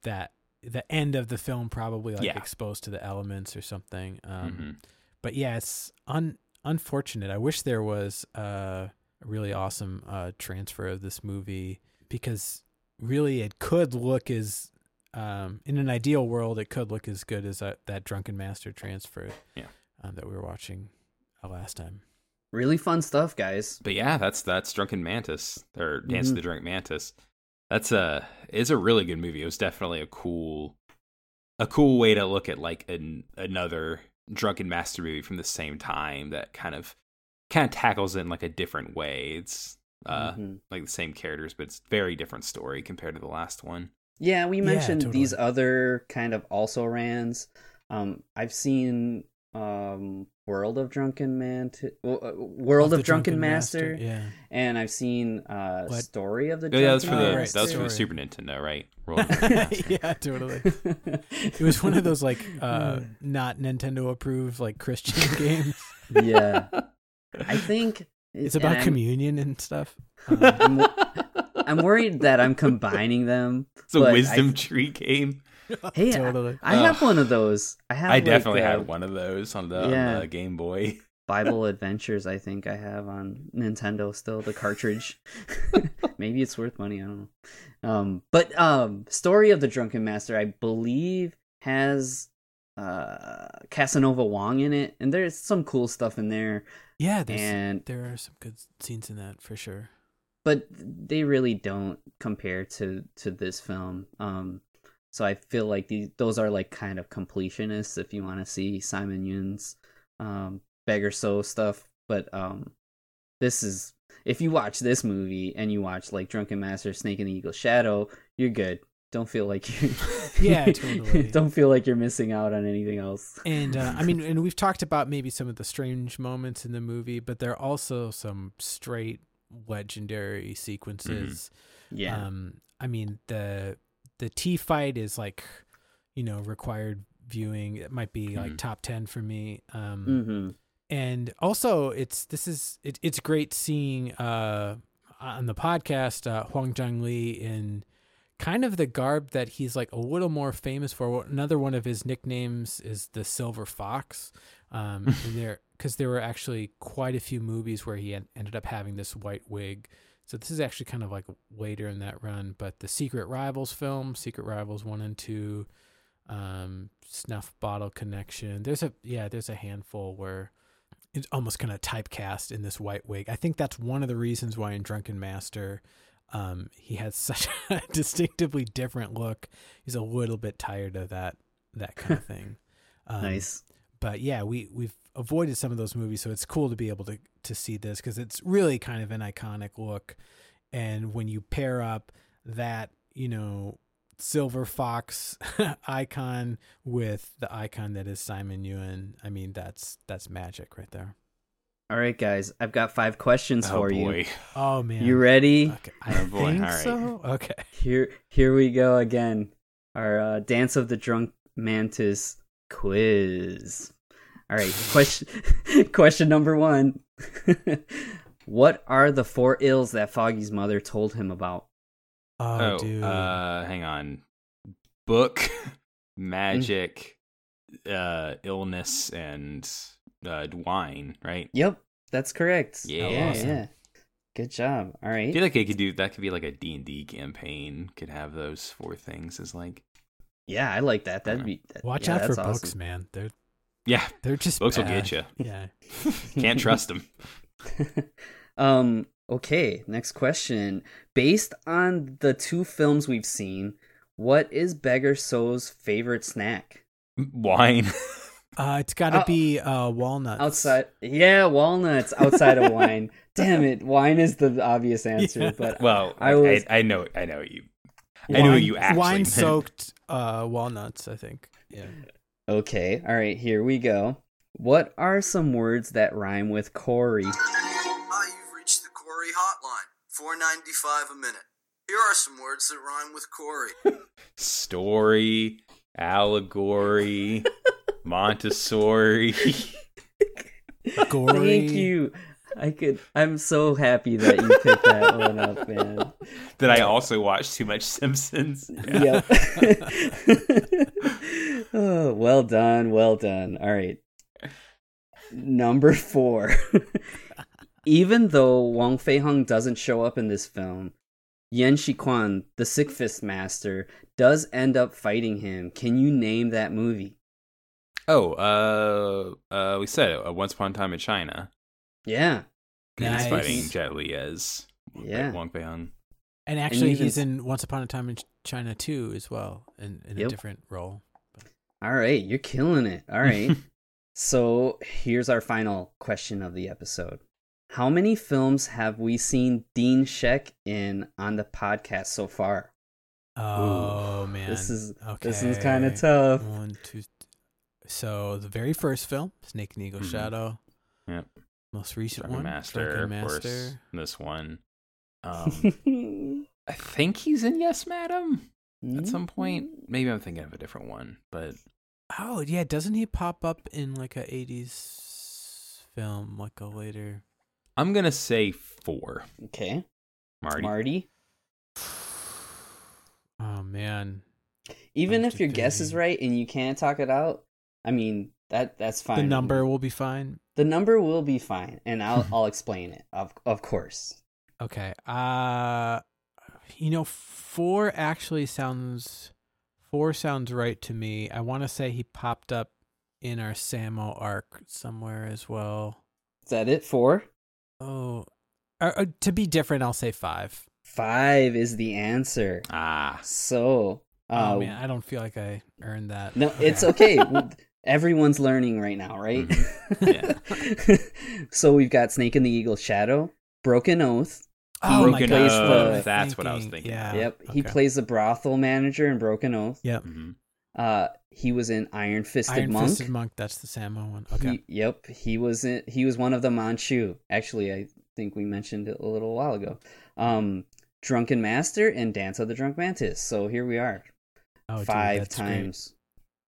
that the end of the film probably like Yeah. exposed to the elements or something. Um, Mhm. But yeah, it's un unfortunate. I wish there was uh, a really awesome uh, transfer of this movie because really it could look as um, in an ideal world it could look as good as that, that drunken master transfer Yeah. um, that we were watching uh, last time. really fun stuff guys But yeah, that's that's Drunken Mantis or Dance of Mhm. the Drunk Mantis. That's a is a really good movie. It was definitely a cool a cool way to look at like an another Drunken Master movie from the same time that kind of kind of tackles it in like a different way. It's uh Mhm. like the same characters, but it's very different story compared to the last one. Yeah we Yeah, mentioned these other kind of also rans um i've seen um world of drunken man t- w- uh, world Of of, the drunken, master, Yeah. and i've seen uh What? story of the Oh, yeah, that was for the right, that was for the Super Nintendo, right? World of *laughs* Drunken Master. yeah, totally. *laughs* It was one of those like *laughs* uh, not Nintendo approved like Christian games. yeah i think It's about communion and stuff. Um, I'm, wo- I'm worried that i'm combining them It's a but I- wisdom tree game. hey I- totally. I, have one of those i have I like, definitely uh, had one of those on the, yeah. on the Game Boy. *laughs* Bible Adventures, I think I have on Nintendo still, the cartridge. *laughs* Maybe it's worth money, I don't know. Um but um Story of the Drunken Master, I believe has uh Casanova Wong in it, and there's some cool stuff in there. yeah, And there are some good scenes in that for sure. But they really don't compare to to this film. Um so I feel like these those are like kind of completionists if you want to see Simon Yuen's um, beggar so stuff. But um, this is if you watch this movie and you watch like Drunken Master, Snake and the Eagle Shadow, you're good. Don't feel like you *laughs* Yeah, *laughs* totally. don't feel like you're missing out on anything else. And uh, I *laughs* mean, and we've talked about maybe some of the strange moments in the movie, but there are also some straight legendary sequences. Yeah. Um, I mean the the T fight is like, you know, required viewing. It might be like Mhm. top ten for me. Um, Mhm. and also it's this is it, it's great seeing uh on the podcast uh Hwang Jang Lee in kind of the garb that he's like a little more famous for another one of his nicknames is the silver fox um *laughs* and there because there were actually quite a few movies where he en- ended up having this white wig so this is actually kind of like later in that run but the secret rivals film secret rivals 1 and 2 um snuff bottle connection there's a yeah there's a handful where it's almost kind of typecast in this white wig. I think that's one of the reasons why in Drunken Master, um, he has *laughs* such a distinctively different look. He's a little bit tired of that that kind of *laughs* thing. Um, Nice. But yeah, we we've avoided some of those movies, so it's cool to be able to to see this because it's really kind of an iconic look. And when you pair up that, you know, silver fox *laughs* icon with the icon that is Simon Yuen, I mean that's that's magic right there. All right, guys, I've got five questions Oh, for boy. you. Oh man. You ready? Okay. I Oh, boy. think All right. so. Okay. Here, here we go again. Our uh, Dance of the Drunk Mantis quiz. All right, question *laughs* question number one. *laughs* what are the four ills that Foggy's mother told him about? Oh, Oh, dude. uh, hang on. Book, *laughs* magic, uh, illness, and uh, wine. Right? Yep, that's correct. Yeah. yeah, Awesome. yeah. Good job. All right. I feel like it could do that. Could be like a D and D campaign. Could have those four things as like Yeah, I like that. That'd be. That, Watch yeah, out for that's books, man. They're yeah. they're just Books will get you. Yeah. *laughs* Can't trust them. *laughs* um. Okay. Next question. Based on the two films we've seen, what is Beggar So's favorite snack? Wine. *laughs* Uh, it's got to Oh. be uh, walnuts. Outside, yeah, walnuts. Outside of wine. Damn it, wine is the obvious answer. Yeah. But Well, I I, was- I, know, I know you. I knew what you actually wine soaked uh, walnuts. I think. Yeah. okay, all right, here we go. What are some words that rhyme with Corey? Hi, you've reached the Corey hotline. Four ninety five a minute. Here are some words that rhyme with Corey. *laughs* Story, allegory, *laughs* Montessori. Gory. Thank you. I could. I'm so happy that you picked that one up, *laughs* man. That I also watch too much Simpsons? *laughs* Yep. *laughs* oh, well done, well done. All right. Number four. Even though Wong Fei Hung doesn't show up in this film, Yen Shi Kwan, the Sick Fist Master, does end up fighting him. Can you name that movie? Oh, uh, uh, we said it. Uh, Once Upon a Time in China. Yeah. He's Nice. fighting Jet Li as Yeah. Wong Fei Hung. And actually, even- he's in Once Upon a Time in China too, as well, in, in a different role. All right, you're killing it. All right. *laughs* so here's our final question of the episode. How many films have we seen Dean Shek in on the podcast so far? Oh man, This is okay. this is kind of tough. One, two. So the very first film, Snake and Eagle Mhm. Shadow. Yep. Most recent Drunken one, Master, Drunken of course. This one. Um, *laughs* I think he's in Yes, Madam at some point. Maybe I'm thinking of a different one, but Oh yeah, doesn't he pop up in like a '80s film, like a later? I'm gonna say four. Okay. Marty. Marty. *sighs* Oh man, Even if your guess is right and you can't talk it out, I mean that that's fine. the number will be fine. the number will be fine, and I'll I'll explain it. Of of course. Okay. Uh you know, four actually sounds four sounds right to me. I want to say he popped up in our Samo arc somewhere as well. Is that it? Four. Oh, uh, uh, to be different, I'll say five. Five is the answer. Ah, So. Uh, oh man, I don't feel like I earned that. No, it's okay. *laughs* everyone's learning right now, right? Mm-hmm. *laughs* so we've got Snake and the Eagle Shadow, Broken Oath. Oh He my plays gosh, the- what am I That's what I was thinking? thinking. Yeah. Yep, he plays the brothel manager in Broken Oath. Yep. Mhm. Uh, he was in Iron Fisted Iron Monk. Iron Fisted Monk. That's the Samo one. Okay. He, yep, he was in, he was one of the Manchu. Actually, I think we mentioned it a little while ago. Um, Drunken Master and Dance of the Drunk Mantis. So here we are, Oh, dude, five that's great.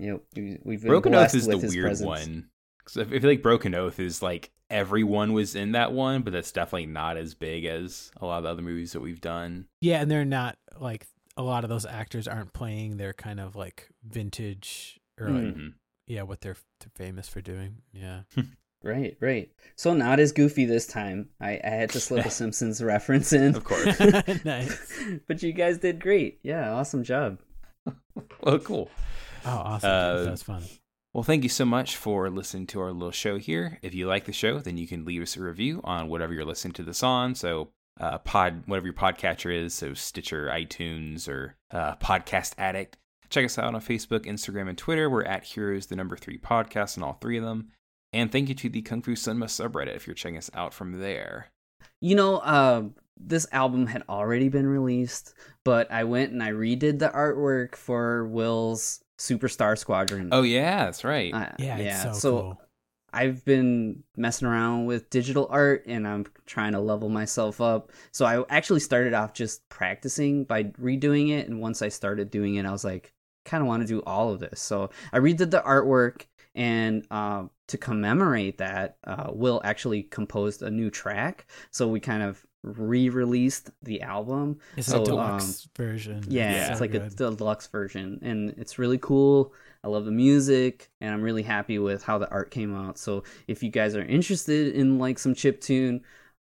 Times. Yep, we, we've been Broken Oath is the with his weird presence. one. Because I feel like Broken Oath is like everyone was in that one, but that's definitely not as big as a lot of the other movies that we've done. Yeah, and they're not like a lot of those actors aren't playing their kind of like vintage or like Mhm. yeah, what they're, they're famous for doing. Yeah. *laughs* Right, right. So not as goofy this time. I, I had to slip a *laughs* Simpsons reference in. Of course. *laughs* nice. but you guys did great. Yeah, awesome job. well, cool. Oh, awesome. Uh, that was fun. Well, thank you so much for listening to our little show here. If you like the show, then you can leave us a review on whatever you're listening to this on. So, uh, pod, whatever your podcatcher is, so Stitcher, iTunes, or uh, Podcast Addict. Check us out on Facebook, Instagram, and Twitter. We're at Heroes, the number three podcast on all three of them. And thank you to the Kung Fu Cinema subreddit if you're checking us out from there. You know, uh, this album had already been released, but I went and I redid the artwork for Will's Superstar Squadron. Oh yeah, that's right. Uh, Yeah, yeah. it's so, so cool. I've been messing around with digital art and I'm trying to level myself up. So I actually started off just practicing by redoing it. And once I started doing it, I was like, kind of want to do all of this. So I redid the artwork. And uh, to commemorate that, uh, Will actually composed a new track. So we kind of re released the album. It's so, a deluxe um, version. yeah, So it's like good. a deluxe version, and it's really cool. I love the music, and I'm really happy with how the art came out. So if you guys are interested in like some chip tune,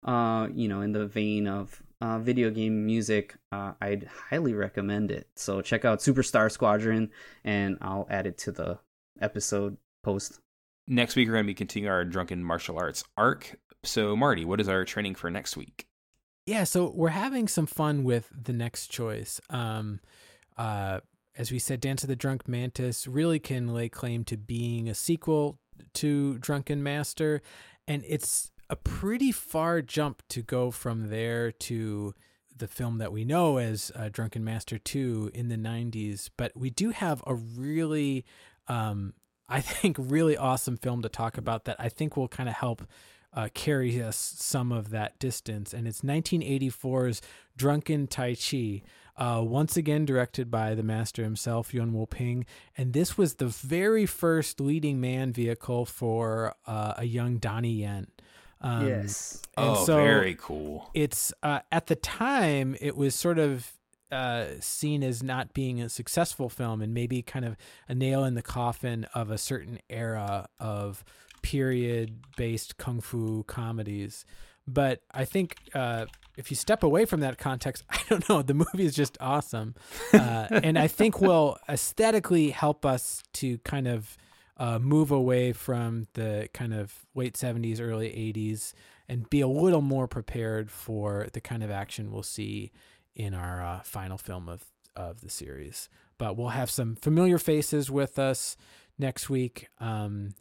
uh, you know, in the vein of uh, video game music, uh, I'd highly recommend it. So check out Superstar Squadron, and I'll add it to the episode post. Next week, we're going to be continuing our drunken martial arts arc. So, Marty, what is our training for next week? Yeah, so we're having some fun with the next choice. Um, uh, as we said, Dance of the Drunk Mantis really can lay claim to being a sequel to Drunken Master, and it's a pretty far jump to go from there to the film that we know as uh, Drunken Master 2 in the 90s. But we do have a really, um, I *laughs* think, really awesome film to talk about that I think will kind of help uh, carry us some of that distance. And it's 1984's Drunken Tai Chi, uh, once again directed by the master himself, Yuen Woo Ping. And this was the very first leading man vehicle for uh, a young Donnie Yen. Um, Yes. and oh, so very cool. It's uh, at the time it was sort of uh, seen as not being a successful film and maybe kind of a nail in the coffin of a certain era of period based kung fu comedies. But I think uh, if you step away from that context, *laughs* I don't know, the movie is just awesome. Uh, *laughs* and I think will aesthetically help us to kind of uh, move away from the kind of late 70s, early 80s, and be a little more prepared for the kind of action we'll see in our uh, final film of, of the series. But we'll have some familiar faces with us next week, um,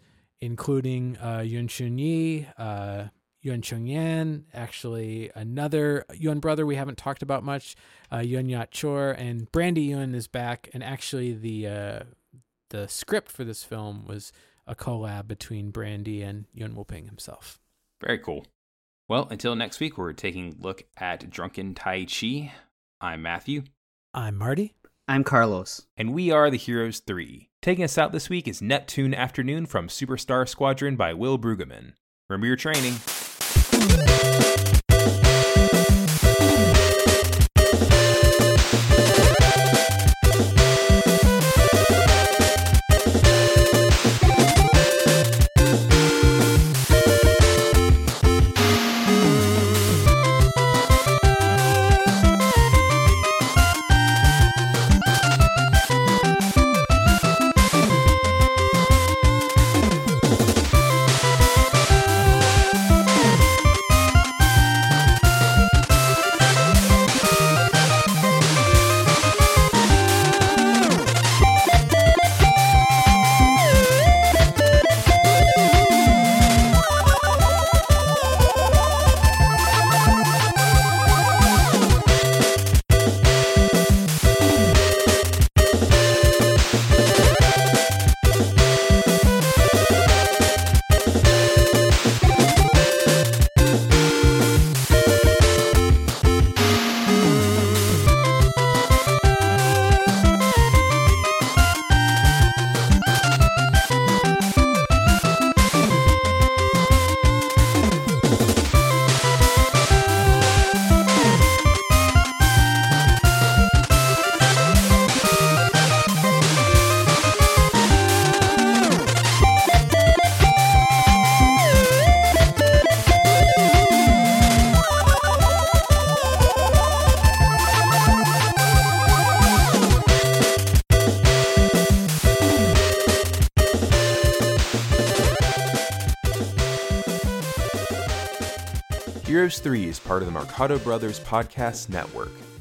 including uh, Yuen Shun Yi, uh, Yuen Cheung Yan, actually another Yuen brother we haven't talked about much, uh, Yuen Yat Chor, and Brandy Yuen is back. And actually, the uh, the script for this film was a collab between Brandy and Yuen Woo Ping himself. Very cool. Well, until next week, we're taking a look at Drunken Tai Chi. I'm Matthew. I'm Marty. I'm Carlos. And we are the Heroes 3. Taking us out this week is Neptune Afternoon from Superstar Squadron by Will Brueggemann. Remember your training. Mercado Brothers Podcast Network.